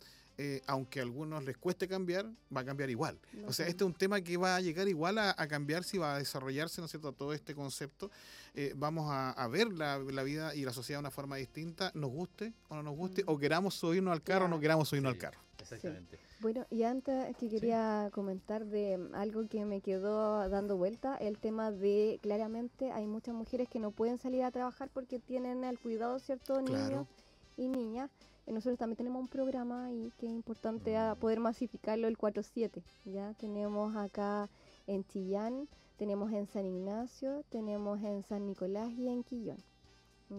eh, aunque a algunos les cueste cambiar, va a cambiar igual. o sea, este es un tema que va a llegar igual a, cambiar si va a desarrollarse, ¿no es cierto?, todo este concepto. Eh, vamos a, ver la, vida y la sociedad de una forma distinta, nos guste o no nos guste, o queramos subirnos al carro o no queramos subirnos al carro. Exactamente. Bueno, y antes que quería comentar de algo que me quedó dando vuelta, el tema de, claramente, hay muchas mujeres que no pueden salir a trabajar porque tienen el cuidado, ¿cierto?, niños y niñas. Nosotros también tenemos un programa y que es importante a Mm. poder masificarlo el 4-7. Ya tenemos acá en Chillán, tenemos en San Ignacio, tenemos en San Nicolás y en Quillón.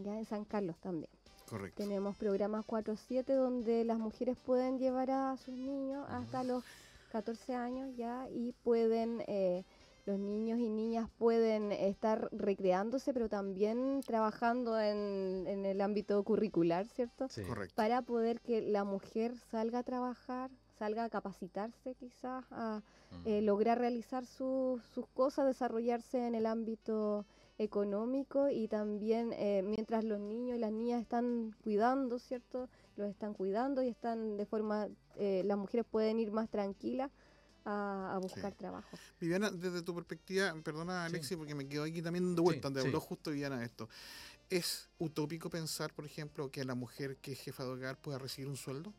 Ya en San Carlos también. Correcto. Tenemos programas 4-7 donde las mujeres pueden llevar a sus niños hasta los 14 años ya y pueden, eh, los niños y niñas pueden estar recreándose, pero también trabajando en, en el ámbito curricular, ¿cierto? Sí. Correcto. Para poder que la mujer salga a trabajar, salga a capacitarse quizás, a eh, Mm. lograr realizar sus sus cosas, desarrollarse en el ámbito económico y también eh, mientras los niños y las niñas están cuidando, ¿cierto? Los están cuidando y están de forma, eh, las mujeres pueden ir más tranquilas a, a buscar Sí. trabajo. Viviana, desde tu perspectiva, perdona Sí. Alexi, porque me quedo aquí también de vuelta, Sí, donde sí. habló justo Viviana esto. ¿Es utópico pensar, por ejemplo, que la mujer que es jefa de hogar pueda recibir un sueldo?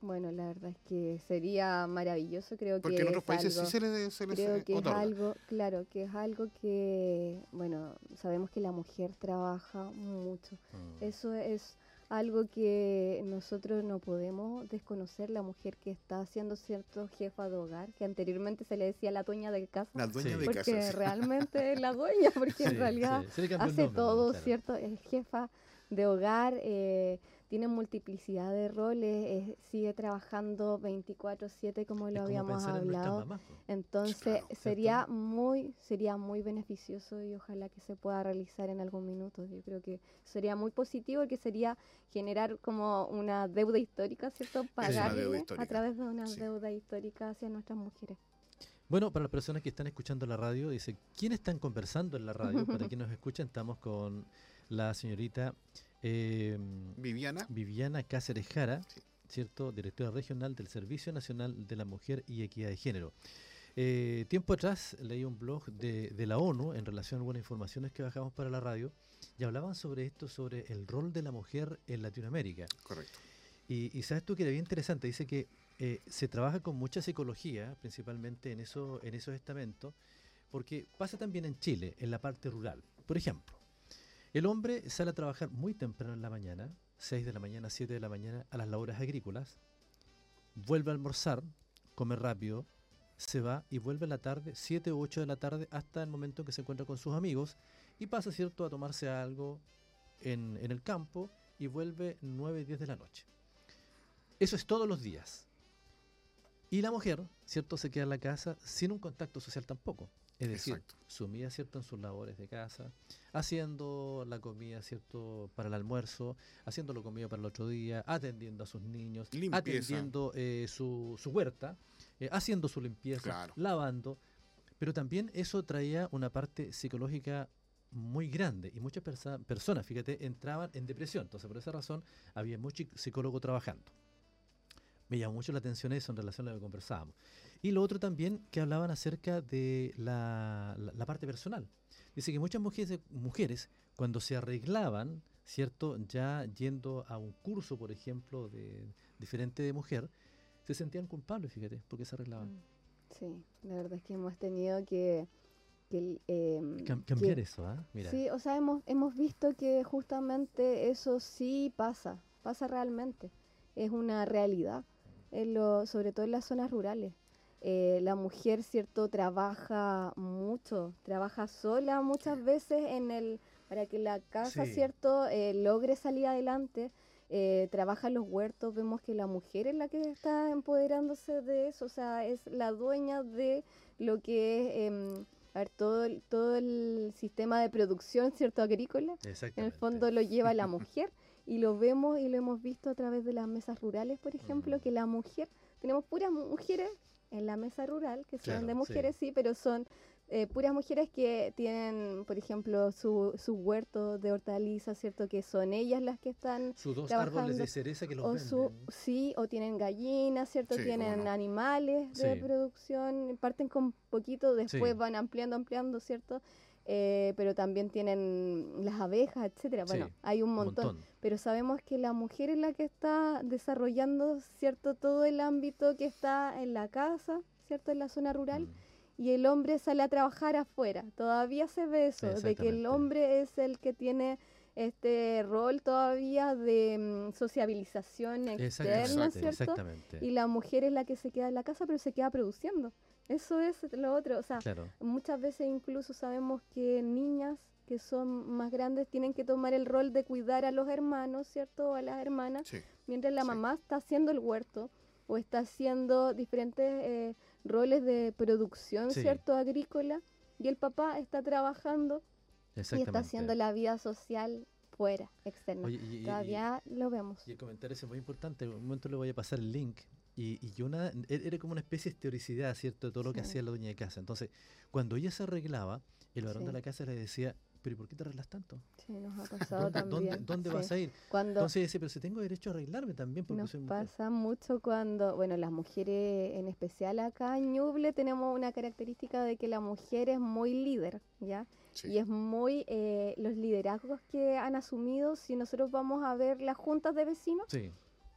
Bueno, la verdad es que sería maravilloso, creo Porque que en otros es países algo- sí se les, se les Creo que es algo, claro, que es algo que, bueno, sabemos que la mujer trabaja mucho. Mm. Eso es algo que nosotros no podemos desconocer, la mujer que está siendo cierto jefa de hogar, que anteriormente se le decía la dueña de casa, La dueña Sí. de porque casa. sí. realmente es la dueña, porque Sí, en realidad sí, hace nombre, todo, claro. ¿cierto? Es jefa de hogar, eh, tiene multiplicidad de roles, eh, sigue trabajando 24/7 como Es lo como habíamos en hablado. mamás. Entonces Claro, sería muy sería muy beneficioso y ojalá que se pueda realizar en algún minuto. Yo creo que sería muy positivo y que sería generar como una deuda histórica, ¿cierto? histórica, a través de una sí. deuda histórica hacia nuestras mujeres. Bueno, para las personas que están escuchando la radio, dice, ¿quiénes están conversando en la radio? Para quienes nos escuchan, estamos con la señorita eh, Viviana, Viviana Cáceres Jara, Sí. ¿cierto? Directora regional del Servicio Nacional de la Mujer y Equidad de Género. Eh, tiempo atrás leí un blog de, de la ONU en relación a algunas informaciones que bajamos para la radio y hablaban sobre esto, sobre el rol de la mujer en Latinoamérica. correcto. Y, y sabes tú que era bien interesante, dice que eh, se trabaja con mucha psicología, principalmente en, eso, en esos estamentos, porque pasa también en Chile, en la parte rural. Por ejemplo, el hombre sale a trabajar muy temprano en la mañana, 6 de la mañana, 7 de la mañana, a las labores agrícolas, vuelve a almorzar, come rápido, se va y vuelve a la tarde, 7 u 8 de la tarde, hasta el momento en que se encuentra con sus amigos y pasa, ¿cierto?, a tomarse algo en, en el campo y vuelve 9, 10 de la noche. Eso es todos los días. Y la mujer, ¿cierto?, se queda en la casa sin un contacto social tampoco. Es decir, Exacto. sumida, ¿cierto?, en sus labores de casa, haciendo la comida, ¿cierto?, para el almuerzo, haciendo la comida para el otro día, atendiendo a sus niños, Limpieza. atendiendo eh, su, su huerta, eh, haciendo su limpieza, Claro. lavando. Pero también eso traía una parte psicológica muy grande y muchas personas, fíjate, entraban en depresión. Entonces, por esa razón, había mucho psicólogo trabajando. Me llamó mucho la atención eso en relación a lo que conversábamos. Y lo otro también que hablaban acerca de la, la- la parte personal. Dice que muchas mujeres, mujeres, cuando se arreglaban, ¿cierto? Ya yendo a un curso, por ejemplo, de diferente de mujer, se sentían culpables, fíjate, porque se arreglaban. Mm, Sí, la verdad es que hemos tenido que, que, em, Cam- que- cambiar eso, ¿ah? Mira. Sí, o sea, hemos, hemos visto que justamente eso sí pasa, pasa realmente. Es una realidad, en lo, sobre todo en las zonas rurales. Eh, la mujer, ¿cierto?, trabaja mucho, trabaja sola muchas veces en el, para que la casa, Sí. ¿cierto?, eh, logre salir adelante. Eh, trabaja en los huertos, vemos que la mujer es la que está empoderándose de eso, o sea, es la dueña de lo que es, em, a ver, todo, el- todo el sistema de producción, ¿cierto?, agrícola. En el fondo lo lleva la mujer y lo vemos y lo hemos visto a través de las mesas rurales, por ejemplo, Mm. que la mujer, tenemos puras mujeres en la mesa rural, que son Claro, de mujeres, sí, pero son eh, puras mujeres que tienen, por ejemplo, su, su huerto de hortalizas, ¿cierto? Que son ellas las que están Sus dos árboles trabajando, de cereza que los o venden. su, sí, o tienen gallinas, ¿cierto? Sí, tienen no. animales de Sí. producción, parten con poquito, después Sí. van ampliando, ampliando, ¿cierto? Eh, pero también tienen las abejas, etcétera. Bueno, Sí, hay un montón, pero sabemos que la mujer es la que está desarrollando, ¿cierto? Todo el ámbito que está en la casa, ¿cierto? En la zona rural. Mm. Y el hombre sale a trabajar afuera. Todavía se ve eso, de que el hombre es el que tiene este rol todavía de mm, sociabilización externa, Exactamente, ¿cierto? exactamente. Y la mujer es la que se queda en la casa, pero se queda produciendo. Eso es lo otro. O sea, Claro. muchas veces incluso sabemos que niñas que son más grandes tienen que tomar el rol de cuidar a los hermanos, ¿cierto? O a las hermanas, Sí. mientras la Sí. mamá está haciendo el huerto o está haciendo diferentes eh, roles de producción, Sí. ¿cierto? Agrícola. Y el papá está trabajando y está haciendo la vida social fuera, externa. Oye, y- y- y- Todavía lo vemos. Y el comentario es muy importante. En un momento le voy a pasar el link. Y, y yo una, e- era como una especie de teoricidad, ¿cierto? De todo lo que Sí. hacía la dueña de casa. Entonces, cuando ella se arreglaba, el varón de la casa le decía, pero ¿y por qué te arreglas tanto? Sí, nos ha pasado ¿Dónde, dónde- también. dónde sí. vas a ir? Cuando Entonces decía, pero si tengo derecho a arreglarme también porque nos soy mujer. pasa mucho cuando, bueno, las mujeres en especial acá en Ñuble tenemos una característica de que la mujer es muy líder, ¿ya? Sí. Y es muy eh, los liderazgos que han asumido, si nosotros vamos a ver las juntas de vecinos Sí,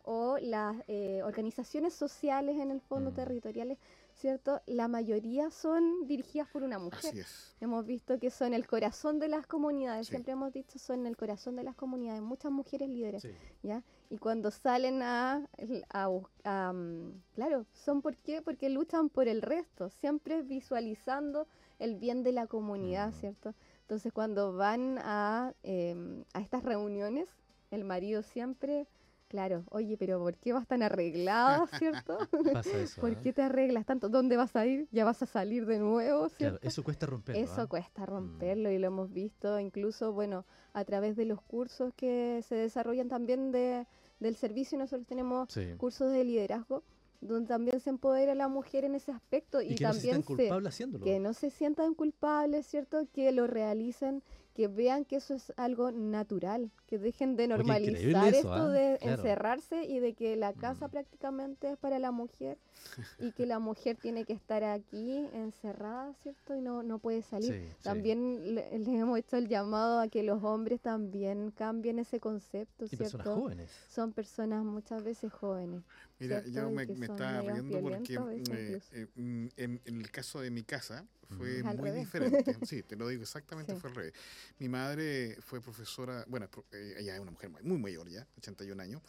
o las eh, organizaciones sociales en el fondo Mm. territoriales, ¿cierto? La mayoría son dirigidas por una mujer. Así es. Hemos visto que son el corazón de las comunidades, Sí. siempre hemos dicho son el corazón de las comunidades, muchas mujeres líderes, sí. ¿ya? Y cuando salen a, a, mm, claro, son por qué? Porque luchan por el resto, siempre visualizando el bien de la comunidad, Mm. ¿cierto? Entonces cuando van a, em, a estas reuniones, el marido siempre, claro, oye, pero ¿por qué vas tan arreglada, ¿cierto? Pasa eso. ¿Por ¿ah? qué te arreglas tanto? ¿Dónde vas a ir? ¿Ya vas a salir de nuevo? Eso cuesta romperlo. Eso ¿ah? cuesta romperlo y lo hemos visto incluso, bueno, a través de los cursos que se desarrollan también de, del servicio. Nosotros tenemos Sí. cursos de liderazgo donde también se empodera a la mujer en ese aspecto y, Y, que no se también que no se sientan culpables, ¿cierto? Que lo realicen, que vean que eso es algo natural, que dejen de normalizar eso, esto ¿ah? de Claro. encerrarse y de que la casa Mm. prácticamente es para la mujer y que la mujer tiene que estar aquí encerrada, ¿cierto? Y no, no puede salir. Sí, sí. También le- les hemos hecho el llamado a que los hombres también cambien ese concepto, Y personas ¿cierto? jóvenes. Son personas muchas veces jóvenes. Mira, ¿cierto? yo me, me estaba riendo porque eh, eh, mm, en, en el caso de mi casa fue Mm. Muy diferente. Sí, te lo digo exactamente, Sí. fue al revés. Mi madre fue profesora, bueno, eh, ella es una mujer muy- mayor ya, 81 años,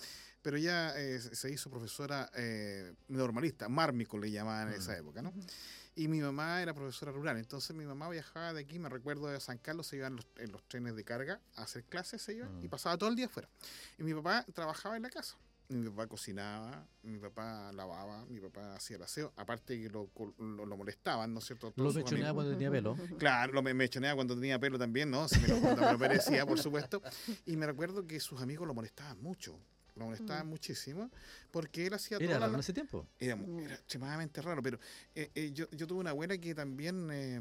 pero ella eh, se hizo profesora eh, normalista, mármico le llamaban en esa Mm. época, ¿no? Y mi mamá era profesora rural, entonces mi mamá viajaba de aquí, me recuerdo de San Carlos, se iban los, en los trenes de carga a hacer clases, se iban, y Mm. pasaba todo el día afuera. Y mi papá trabajaba en la casa. Mi papá cocinaba, mi papá lavaba, mi papá hacía el aseo, aparte que lo, lo, lo molestaban, ¿no es cierto? Lo Todos sus mechoneaba cuando tenía pelo. Claro, lo me mechoneaba cuando tenía pelo también, ¿no? Se me lo, cuando me lo merecía, por supuesto. Y me recuerdo que sus amigos lo molestaban mucho, lo molestaban Mm. muchísimo, porque él hacía Era raro la, en ese tiempo. era, Mm. era extremadamente raro, pero eh, eh, yo, yo tuve una abuela que también eh,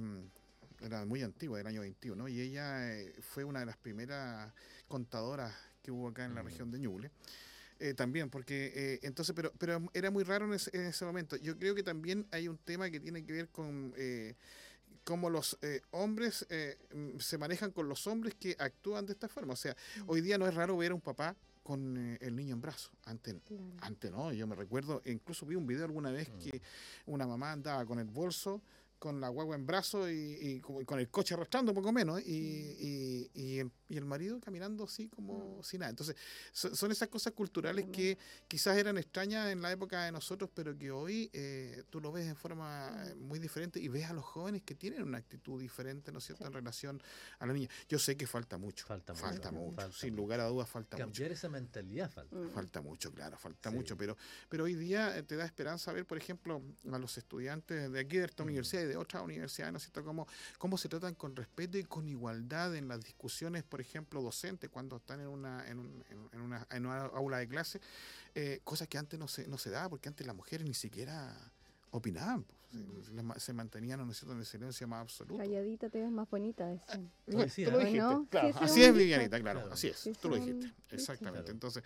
era muy antigua, del año 21, y ella eh, fue una de las primeras contadoras que hubo acá en la Mm. región de Ñuble. Eh, también, porque eh, entonces, pero, pero era muy raro en ese, en ese momento. Yo creo que también hay un tema que tiene que ver con eh, cómo los eh, hombres eh, mm, se manejan con los hombres que actúan de esta forma. O sea, hoy día no es raro ver a un papá con eh, el niño en brazos. Antes, Claro. antes no, yo me recuerdo, incluso vi un video alguna vez Mm. que una mamá andaba con el bolso, con la guagua en brazos y, y con el coche arrastrando poco menos, y, y, y el, y el marido caminando así como sin nada. Entonces, so- son esas cosas culturales que quizás eran extrañas en la época de nosotros, pero que hoy eh, tú lo ves de forma eh, muy diferente y ves a los jóvenes que tienen una actitud diferente, ¿no es cierto?, en relación a la niña. Yo sé que falta mucho, Falta mucho, falta mucho, falta sin mucho. lugar a dudas falta mucho. Cambiar esa mentalidad falta. Mm. Falta mucho, claro, falta Sí. mucho, pero, pero hoy día eh, te da esperanza ver, por ejemplo, a los estudiantes de aquí de esta Mm. universidad y de otras universidades, ¿no es cierto?, cómo, cómo se tratan con respeto y con igualdad en las discusiones, por ejemplo, docentes, cuando están en una, en, un- en- en una, en una aula de clase, eh, cosas que antes no se, no se daba, porque antes las mujeres ni siquiera opinaban, pues, se- Mm. se, mantenían, ¿no es cierto?, en el silencio más absoluto. Calladita te ves más bonita, decían. Lo decía, Tú lo ¿no? dijiste, ¿no? claro. Así es. Vivianita, claro, Claro. así es, tú lo dijiste, exactamente. Claro. Entonces,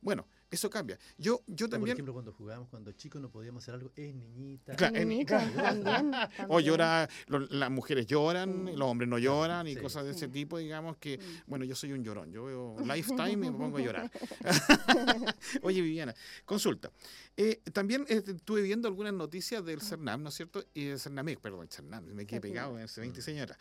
bueno, eso cambia. Yo, yo O, Por también... ejemplo, cuando jugábamos, cuando chicos no podíamos hacer algo, es niñita. Claro, en- Niñita, también, O también. llora, lo- las mujeres lloran, los hombres no lloran y Sí. cosas de ese tipo, digamos que, Mm. bueno, yo soy un llorón, yo veo Lifetime y me pongo a llorar. Oye, Viviana, consulta. Eh, también eh, estuve viendo algunas noticias del CERNAM, ¿no es cierto? Y del CERNAMEC, perdón, CERNAM, me quedé pegado en ese 20 señora.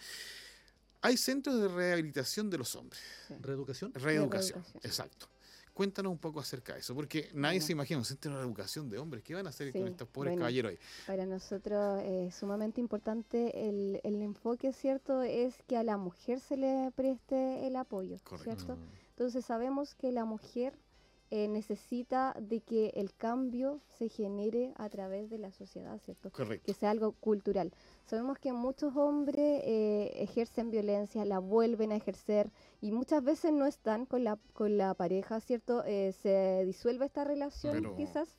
Hay centros de rehabilitación de los hombres. ¿Reeducación? Reeducación, Reeducación. exacto. Cuéntanos un poco acerca de eso, porque nadie Bueno. se imagina un centro de reeducación de hombres. ¿Qué van a hacer Sí, con estos pobres bueno. caballeros ahí? Para nosotros es sumamente importante el, el enfoque, ¿cierto? Es que a la mujer se le preste el apoyo, Correcto. ¿cierto? Entonces sabemos que la mujer eh, necesita de que el cambio se genere a través de la sociedad, ¿cierto? Correcto. que sea algo cultural. Sabemos que muchos hombres eh, ejercen violencia, la vuelven a ejercer y muchas veces no están con la, con la pareja, ¿cierto? Eh, se disuelve esta relación Pero- quizás,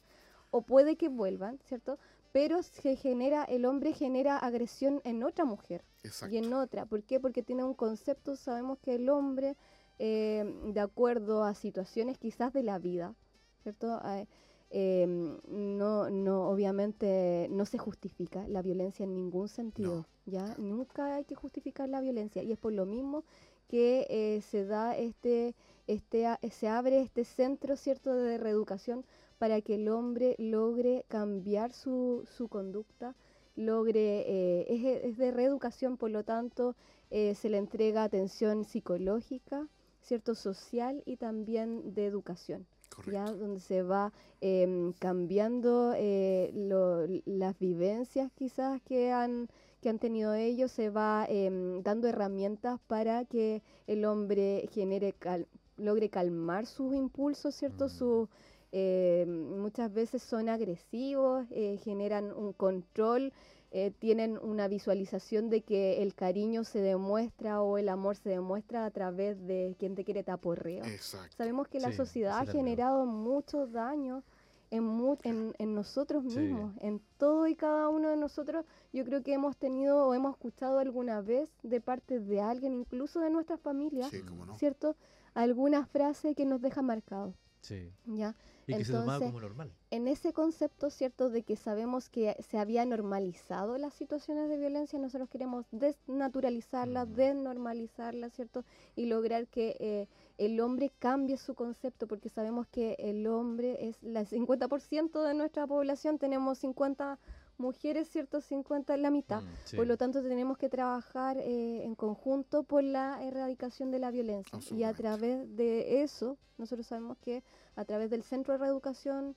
o puede que vuelvan, ¿cierto? Pero se genera, el hombre genera agresión en otra mujer Exacto. y en otra. ¿Por qué? Porque tiene un concepto, sabemos que el hombre, eh, de acuerdo a situaciones quizás de la vida, ¿cierto? Eh, eh, no, no, obviamente no se justifica la violencia en ningún sentido, ¿ya? Nunca hay que justificar la violencia y es por lo mismo que eh, se da este, este, se abre este centro, ¿cierto?, de reeducación para que el hombre logre cambiar su, su conducta, logre, eh, es, es de reeducación, por lo tanto, eh, se le entrega atención psicológica, ¿cierto?, social y también de educación ya donde se va em, cambiando eh, lo- las vivencias quizás que han que han tenido ellos se va em, dando herramientas para que el hombre genere cal- logre calmar sus impulsos cierto Mm. Sus, eh, muchas veces son agresivos eh, generan un control eh, tienen una visualización de que el cariño se demuestra o el amor se demuestra a través de quien te quiere taporreo Exacto. Sabemos que la Sí, sociedad ha generado mucho daño en, mu- en, en nosotros Sí. mismos, en todo y cada uno de nosotros. Yo creo que hemos tenido o hemos escuchado alguna vez de parte de alguien, incluso de nuestras familias, Sí, no. ¿cierto? Alguna frase que nos deja marcados, Sí. ¿ya? Y que se tomaba Entonces, como normal. En ese concepto, ¿cierto? De que sabemos que se había normalizado las situaciones de violencia, nosotros queremos desnaturalizarlas, desnormalizarlas, ¿cierto? Y lograr que eh, el hombre cambie su concepto, porque sabemos que el hombre es el 50% de nuestra población, tenemos 50 mujeres, ¿cierto? 50 en la mitad. Mm, sí. Por lo tanto, tenemos que trabajar eh, en conjunto por la erradicación de la violencia. Y a través de eso, nosotros sabemos que a través del Centro de Reeducación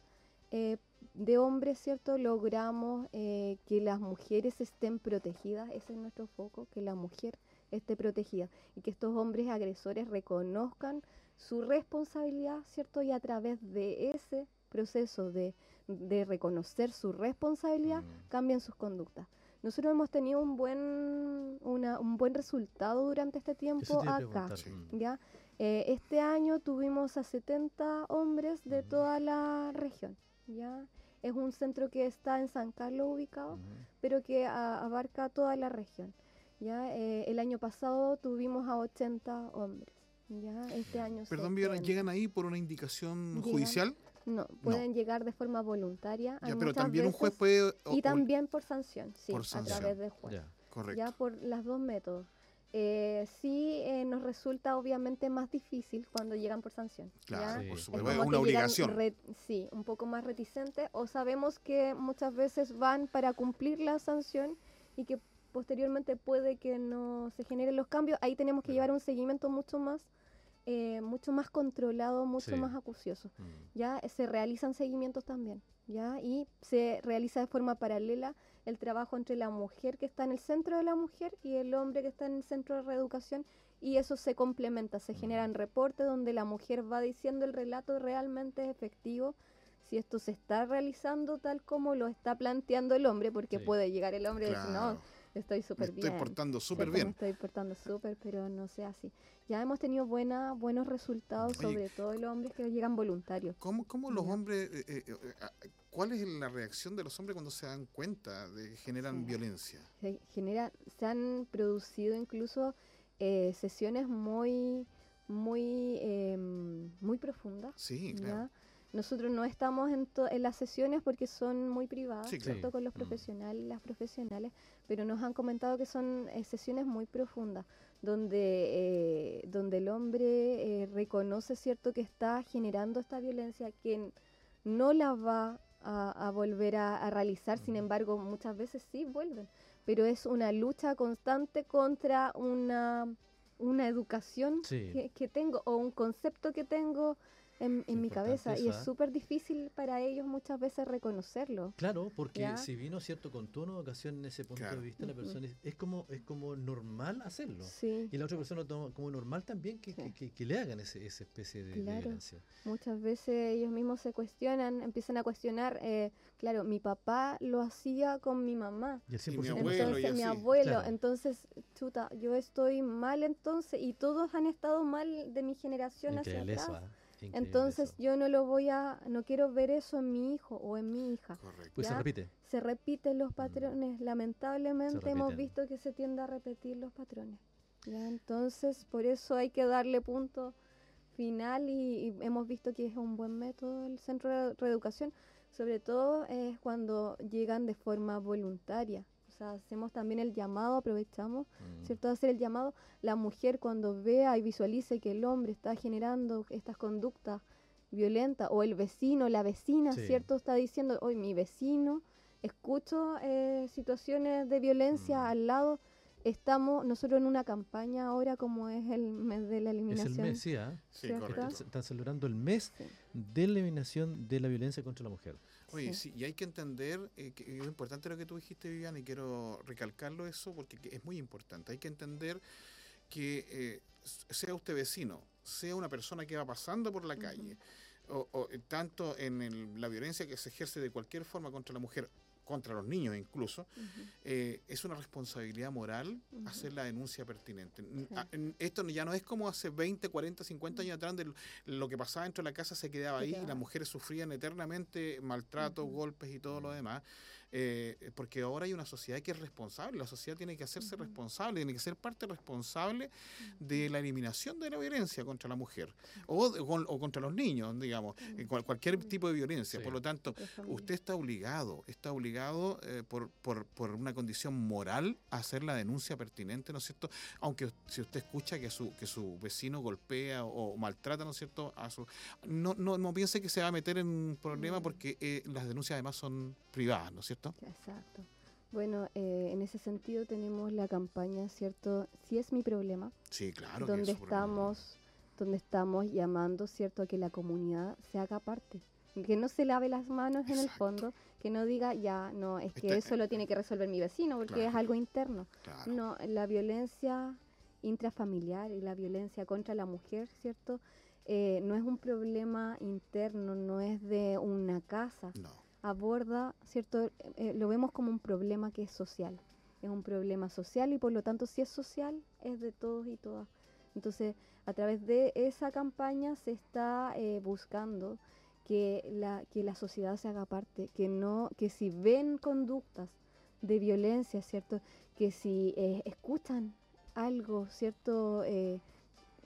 eh, de Hombres, ¿cierto? Logramos eh, que las mujeres estén protegidas. Ese es nuestro foco, que la mujer esté protegida. Y que estos hombres agresores reconozcan su responsabilidad, ¿cierto? Y a través de ese proceso de, de reconocer su responsabilidad, Mm. cambien sus conductas. Nosotros hemos tenido un buen, una- un buen resultado durante este tiempo acá. mm. ¿ya? Eh, este año tuvimos a 70 hombres de toda la región. ¿ya? Es un centro que está en San Carlos ubicado, pero que a- abarca toda la región. ¿ya? Eh, el año pasado tuvimos a 80 hombres. ¿ya? Este año Perdón, Viviana, 70. ¿llegan ahí por una indicación Llegan judicial? No, pueden llegar de forma voluntaria. Ya, pero también un juez puede... o- Y también por sanción, sí, Por a sanción. través de juez. Ya. Correcto. ya por las dos métodos. Eh, sí eh, nos resulta obviamente más difícil cuando llegan por sanción. Claro, ¿ya? Sí. por Es una obligación. re- sí, un poco más reticentes o sabemos que muchas veces van para cumplir la sanción y que posteriormente puede que no se generen los cambios. Ahí tenemos que llevar un seguimiento mucho más eh, mucho más controlado, mucho Sí. más acucioso. Mm. Ya se realizan seguimientos también, ya y se realiza de forma paralela el trabajo entre la mujer que está en el centro de la mujer y el hombre que está en el centro de reeducación y eso se complementa, se generan reportes donde la mujer va diciendo el relato realmente efectivo si esto se está realizando tal como lo está planteando el hombre, porque Sí. puede llegar el hombre y decir, no, estoy súper estoy bien. portando súper bien. estoy portando súper, pero no sea así. Ya hemos tenido buena, buenos resultados, Oye, sobre todo los hombres que llegan voluntarios. ¿Cómo, cómo los hombres, eh, eh, eh, cuál es la reacción de los hombres cuando se dan cuenta de que generan Sí. violencia? se genera, se han producido incluso eh, sesiones muy, muy, em, muy profundas. Sí, claro. Nosotros no estamos en, en las sesiones porque son muy privadas, Sí. Con los Mm. profesionales y las profesionales, pero nos han comentado que son eh, sesiones muy profundas, donde, eh, donde el hombre eh, reconoce, ¿cierto?, que está generando esta violencia, que no la va a, a volver a, a realizar, sin embargo, muchas veces sí vuelven. pero es una lucha constante contra una, una educación Sí. que, que tengo o un concepto que tengo en, mi cabeza y es súper difícil para ellos muchas veces reconocerlo. Claro, porque ¿Ya? si vino cierto con tono de ocasión en ese punto Claro. de vista, la persona es, es como es como normal hacerlo. Sí, Y la otra persona lo toma como normal también que, Sí. que- que- que le hagan ese, esa especie de, Claro. violencia. muchas veces ellos mismos se cuestionan, empiezan a cuestionar, eh, claro, mi papá lo hacía con mi mamá. Y el Y mi 100% abuelo, Entonces, y mi abuelo, Claro. entonces, chuta, yo estoy mal entonces, y todos han estado mal de mi generación hacia atrás. eso. Increíble Entonces eso. yo no lo voy a, no quiero ver eso en mi hijo o en mi hija. Correcto. Pues se ¿ya? repite. Se repiten los patrones, lamentablemente hemos visto que se tiende a repetir los patrones. ¿ya? Entonces por eso hay que darle punto final y, y hemos visto que es un buen método el centro de reeducación, sobre todo es cuando llegan de forma voluntaria. Sea, hacemos también el llamado, aprovechamos Mm. ¿cierto? Hacer el llamado, la mujer cuando vea y visualice que el hombre está generando estas conductas violentas, o el vecino, la vecina, Sí. ¿cierto? Está diciendo, hoy mi vecino, escucho eh, situaciones de violencia Mm. al lado, estamos nosotros en una campaña ahora como es el mes de la Es eliminación. el mes, sí, ¿ah? Sí, ¿Cierto? correcto. Están, están celebrando el mes Sí. de la eliminación de la violencia contra la mujer. Oye, Sí. sí, y hay que entender eh, que es importante lo que tú dijiste, Viviana, y quiero recalcarlo eso porque que es muy importante. Hay que entender que eh, sea usted vecino, sea una persona que va pasando por la calle, o, o, eh, tanto en el- la violencia que se ejerce de cualquier forma contra la mujer, contra los niños incluso, eh, es una responsabilidad moral hacer la denuncia pertinente. Esto ya no es como hace 20, 40, 50 años atrás, de lo que pasaba dentro de la casa se quedaba Se ahí y las mujeres sufrían eternamente maltratos, Ujú. golpes y todo lo demás. Eh, porque ahora hay una sociedad que es responsable, la sociedad tiene que hacerse responsable, tiene que ser parte responsable de la eliminación de la violencia contra la mujer o, de- con- o contra los niños, digamos, eh, cual- cualquier tipo de violencia. Sí. Por lo tanto. Usted está obligado, está obligado eh, por, por, por una condición moral a hacer la denuncia pertinente, ¿no es cierto? Aunque si usted escucha que su, que su vecino golpea o, maltrata, ¿no es cierto? A su, no, no, no piense que se va a meter en un problema porque eh, las denuncias además son privadas, ¿no es cierto? Exacto. Bueno, eh, en ese sentido tenemos la campaña, ¿cierto? Si es mi problema, Sí, claro. que donde es estamos donde estamos llamando cierto a que la comunidad se haga parte que no se lave las manos en el fondo que no diga ya no es que Este- eso lo tiene que resolver mi vecino porque es algo interno Claro. no la violencia intrafamiliar y la violencia contra la mujer cierto Eh, no es un problema interno no es de una casa No. Aborda, ¿cierto? Eh, lo vemos como un problema que es social. Es un problema social y por lo tanto si es social es de todos y todas. Entonces, a través de esa campaña se está eh, buscando que la, que la sociedad se haga parte, que no, que si ven conductas de violencia, ¿cierto? Que si eh, escuchan algo, ¿cierto? Eh,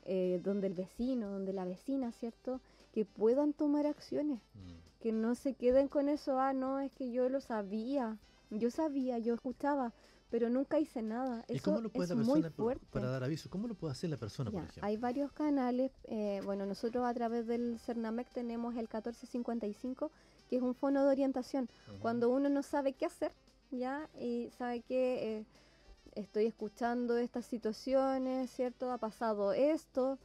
eh, donde el vecino, donde la vecina, ¿cierto? Que puedan tomar acciones Mm. Que no se queden con eso, ah, no, es que yo lo sabía, yo sabía, yo escuchaba, pero nunca hice nada. ¿Y Eso cómo lo puede es la muy persona, por- fuerte. para dar aviso, cómo lo puede hacer la persona, Ya, por ejemplo? hay varios canales, eh, bueno, nosotros a través del CERNAMEC tenemos el 1455, que es un fono de orientación, cuando uno no sabe qué hacer, ¿ya? Y sabe que eh, estoy escuchando estas situaciones, ¿cierto? Ha pasado esto,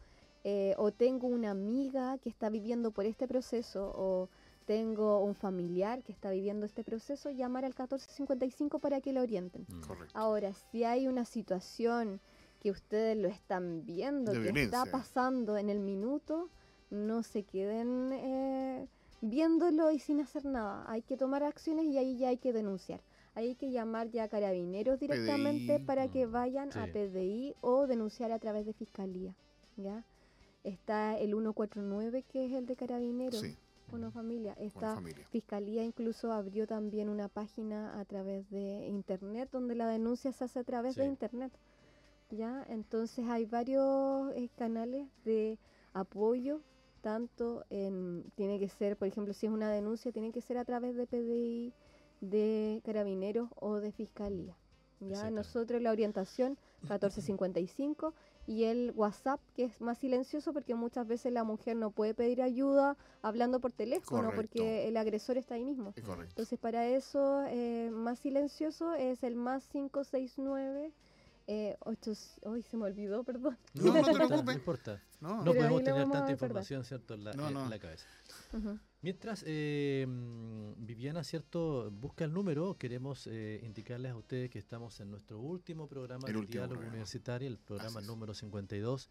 eh, o tengo una amiga que está viviendo por este proceso, o tengo un familiar que está viviendo este proceso, llamar al 1455 para que lo orienten. Mm. Correcto. Ahora, si hay una situación que ustedes lo están viendo, De que está pasando en el minuto, no se queden eh, viéndolo y sin hacer nada. Hay que tomar acciones y ahí ya hay que denunciar. Hay que llamar ya a carabineros directamente PDI, para que mm, vayan a. PDI o denunciar a través de fiscalía. ¿ya? Está el 149 que es el de carabineros. Sí, Bueno, familia. familia. Fiscalía incluso abrió también una página a través de internet donde la denuncia se hace a través de internet. ¿Ya? Entonces hay varios eh, canales de apoyo, tanto en, tiene que ser, por ejemplo, si es una denuncia, tiene que ser a través de PDI, de carabineros o de fiscalía. Ya nosotros la orientación 1455 y el WhatsApp que es más silencioso porque muchas veces la mujer no puede pedir ayuda hablando por teléfono Correcto. porque el agresor está ahí mismo. Correcto. Entonces para eso eh, más silencioso es el más 569 eh, 8, hoy se me olvidó, perdón. No, no te importa, preocupes. No importa. No, No podemos tener tanta información, ¿cierto? En la, No, en- no. en la cabeza. Ujú. Mientras eh, mm, Viviana, ¿cierto? Busca el número, queremos eh, indicarles a ustedes que estamos en nuestro último programa El de último Diálogo programa. Universitario, el programa número 52.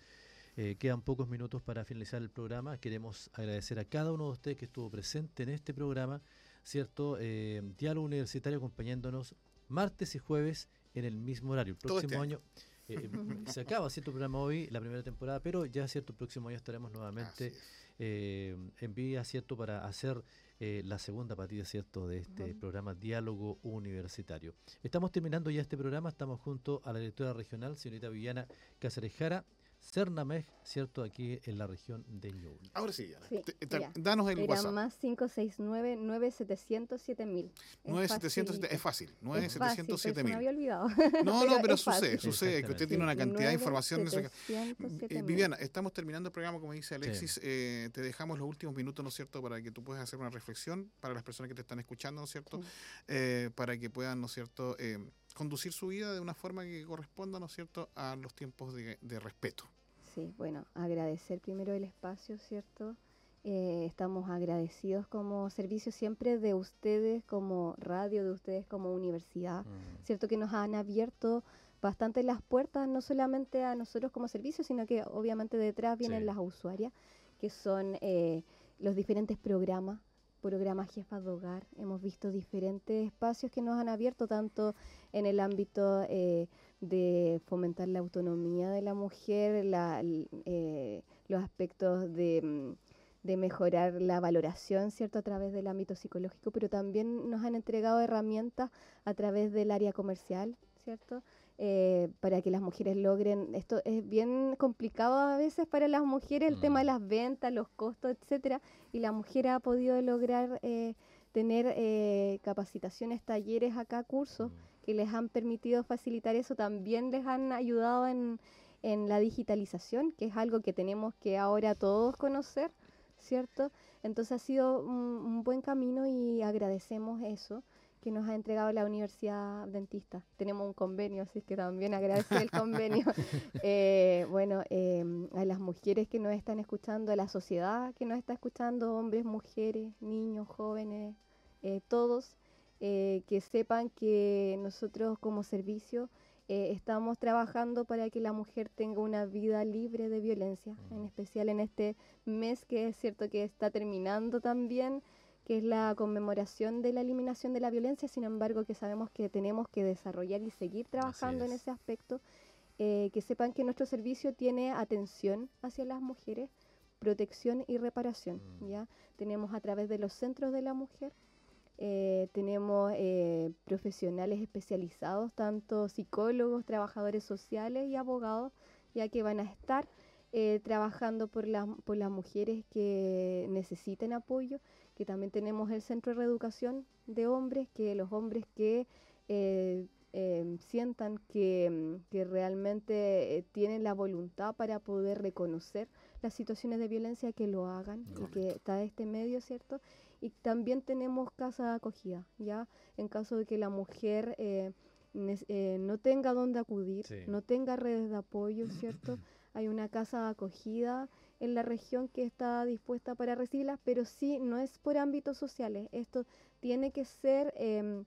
Eh, quedan pocos minutos para finalizar el programa. Queremos agradecer a cada uno de ustedes que estuvo presente en este programa, ¿cierto? Eh, Diálogo Universitario acompañándonos martes y jueves en el mismo horario. El este próximo año eh, se acaba cierto programa hoy, la primera temporada, pero ya cierto el próximo año estaremos nuevamente es. eh, en vía, ¿cierto? Para hacer eh, la segunda partida, ¿cierto? De este programa Diálogo Universitario. Estamos terminando ya este programa, estamos junto a la directora regional, señorita Viviana Cáceres Jara, Cernamej, ¿cierto? Aquí en la región de Ñuble. Ahora sí, Diana. Sí, Te- te- mira, danos el Era WhatsApp. más 569 9700 7000. 9700 es fácil. Es 9700 fácil, pero se me 7000. había olvidado. No, no, pero sucede, sucede que usted tiene una cantidad de información. de eso que- 9700 Eh, 7000. Viviana, estamos terminando el programa, como dice Alexis. eh, te dejamos los últimos minutos, ¿no es cierto?, para que tú puedas hacer una reflexión para las personas que te están escuchando, ¿no es cierto?, Sí. Eh, para que puedan, ¿no es cierto?, eh, conducir su vida de una forma que corresponda, ¿no es cierto?, a los tiempos de, de respeto. Sí, bueno, agradecer primero el espacio, ¿cierto? Eh, estamos agradecidos como servicio siempre de ustedes como radio, de ustedes como universidad, ¿cierto? Que nos han abierto bastante las puertas, no solamente a nosotros como servicio, sino que obviamente detrás vienen Sí. las usuarias, que son eh, los diferentes programas, programas jefas de hogar. Hemos visto diferentes espacios que nos han abierto, tanto en el ámbito eh, de fomentar la autonomía de la mujer, eh, los aspectos de, mm, de mejorar la valoración, ¿cierto?, a través del ámbito psicológico, pero también nos han entregado herramientas a través del área comercial, ¿cierto?, Eh, para que las mujeres logren, esto es bien complicado a veces para las mujeres, el tema de Mm. las ventas, los costos, etcétera, y la mujer ha podido lograr eh, tener eh, capacitaciones, talleres acá, cursos, que les han permitido facilitar eso, también les han ayudado en, en la digitalización, que es algo que tenemos que ahora todos conocer, ¿cierto? Entonces ha sido un, un buen camino y agradecemos eso que nos ha entregado la Universidad Adventista. Tenemos un convenio, así que también agradecer el convenio. Eh, bueno, eh, a las mujeres que nos están escuchando, a la sociedad que nos está escuchando, hombres, mujeres, niños, jóvenes, eh, todos, eh, que sepan que nosotros como servicio eh, estamos trabajando para que la mujer tenga una vida libre de violencia, en Ujú. especial en este mes que es cierto que está terminando también, que es la conmemoración de la eliminación de la violencia, sin embargo que sabemos que tenemos que desarrollar y seguir trabajando en es. ese aspecto, eh, que sepan que nuestro servicio tiene atención hacia las mujeres, protección y reparación, Mm. ¿ya? Tenemos a través de los centros de la mujer, eh, tenemos eh, profesionales especializados, tanto psicólogos, trabajadores sociales y abogados, ya que van a estar eh, trabajando por, las por las mujeres que necesiten apoyo, que también tenemos el Centro de Reeducación de Hombres, que los hombres que eh, eh, sientan que, mm, que realmente eh, tienen la voluntad para poder reconocer las situaciones de violencia, que lo hagan, y que está este medio, ¿cierto? Y también tenemos casa de acogida, ¿ya? En caso de que la mujer eh, eh, no tenga dónde acudir, Sí. no tenga redes de apoyo, ¿cierto? Hay una casa de acogida en la región que está dispuesta para recibirlas, pero sí, no es por ámbitos sociales. Esto tiene que ser, em,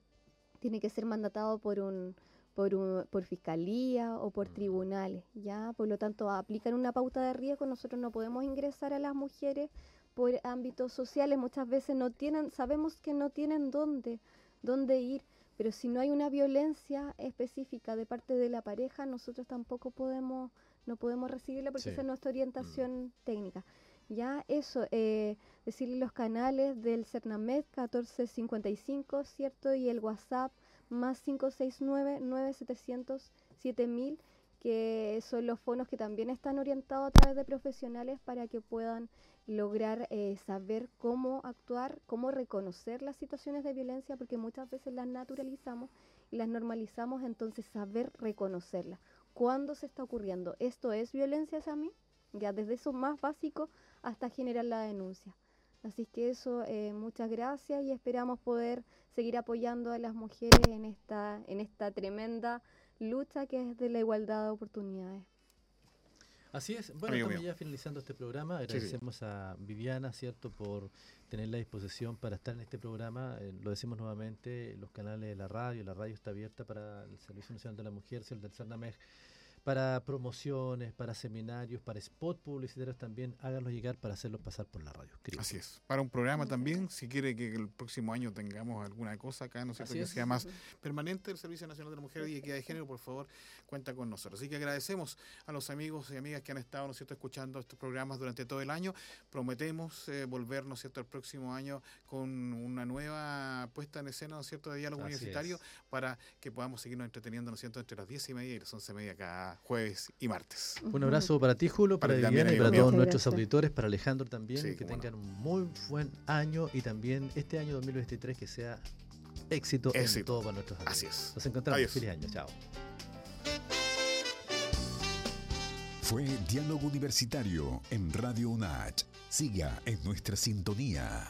tiene que ser mandatado por un, por un, por fiscalía o por tribunales, ¿ya? Por lo tanto, aplican una pauta de riesgo. Nosotros no podemos ingresar a las mujeres por ámbitos sociales. Muchas veces no tienen, sabemos que no tienen dónde, dónde ir, pero si no hay una violencia específica de parte de la pareja, nosotros tampoco podemos, no podemos recibirla porque Sí. esa es nuestra orientación técnica. Ya eso, eh, decirle los canales del Cernamed 1455, ¿cierto? Y el WhatsApp más 569-9700-7000, que son los fonos que también están orientados a través de profesionales para que puedan lograr eh, saber cómo actuar, cómo reconocer las situaciones de violencia, porque muchas veces las naturalizamos y las normalizamos, entonces saber reconocerlas. ¿Cuándo se está ocurriendo? ¿Esto es violencia mí? Ya desde eso más básico hasta generar la denuncia. Así que eso, eh, muchas gracias y esperamos poder seguir apoyando a las mujeres en esta, en esta tremenda lucha que es de la igualdad de oportunidades. Así es. Bueno, estamos ya finalizando este programa. Agradecemos a Viviana, ¿cierto?, por tener la disposición para estar en este programa. Eh, lo decimos nuevamente, los canales de la radio, la radio está abierta para el Servicio Nacional de la Mujer, el del CERNAMEG para promociones, para seminarios, para spot publicitarios también, háganlo llegar para hacerlos pasar por la radio. Así es. Para un programa también, si quiere que el próximo año tengamos alguna cosa acá, no sé, que sea más permanente el Servicio Nacional de la Mujer y Equidad de Género, por favor, cuenta con nosotros. Así que agradecemos a los amigos y amigas que han estado, ¿no cierto?, escuchando estos programas durante todo el año. Prometemos eh, volver, ¿no cierto?, el próximo año con una nueva puesta en escena, ¿no cierto?, de diálogo universitario para que podamos seguirnos entreteniendo, ¿no cierto?, entre las diez y media y las once y media acá jueves y martes. Un abrazo para ti, Julio, para, Viviana y para todos nuestros auditores, para Alejandro también, que tengan un muy buen año y también este año 2023 que sea éxito, en todo para nuestros amigos. Así es. Nos encontramos. Feliz año. Chao. Fue Diálogo Universitario en Radio UNACH. Siga en nuestra sintonía.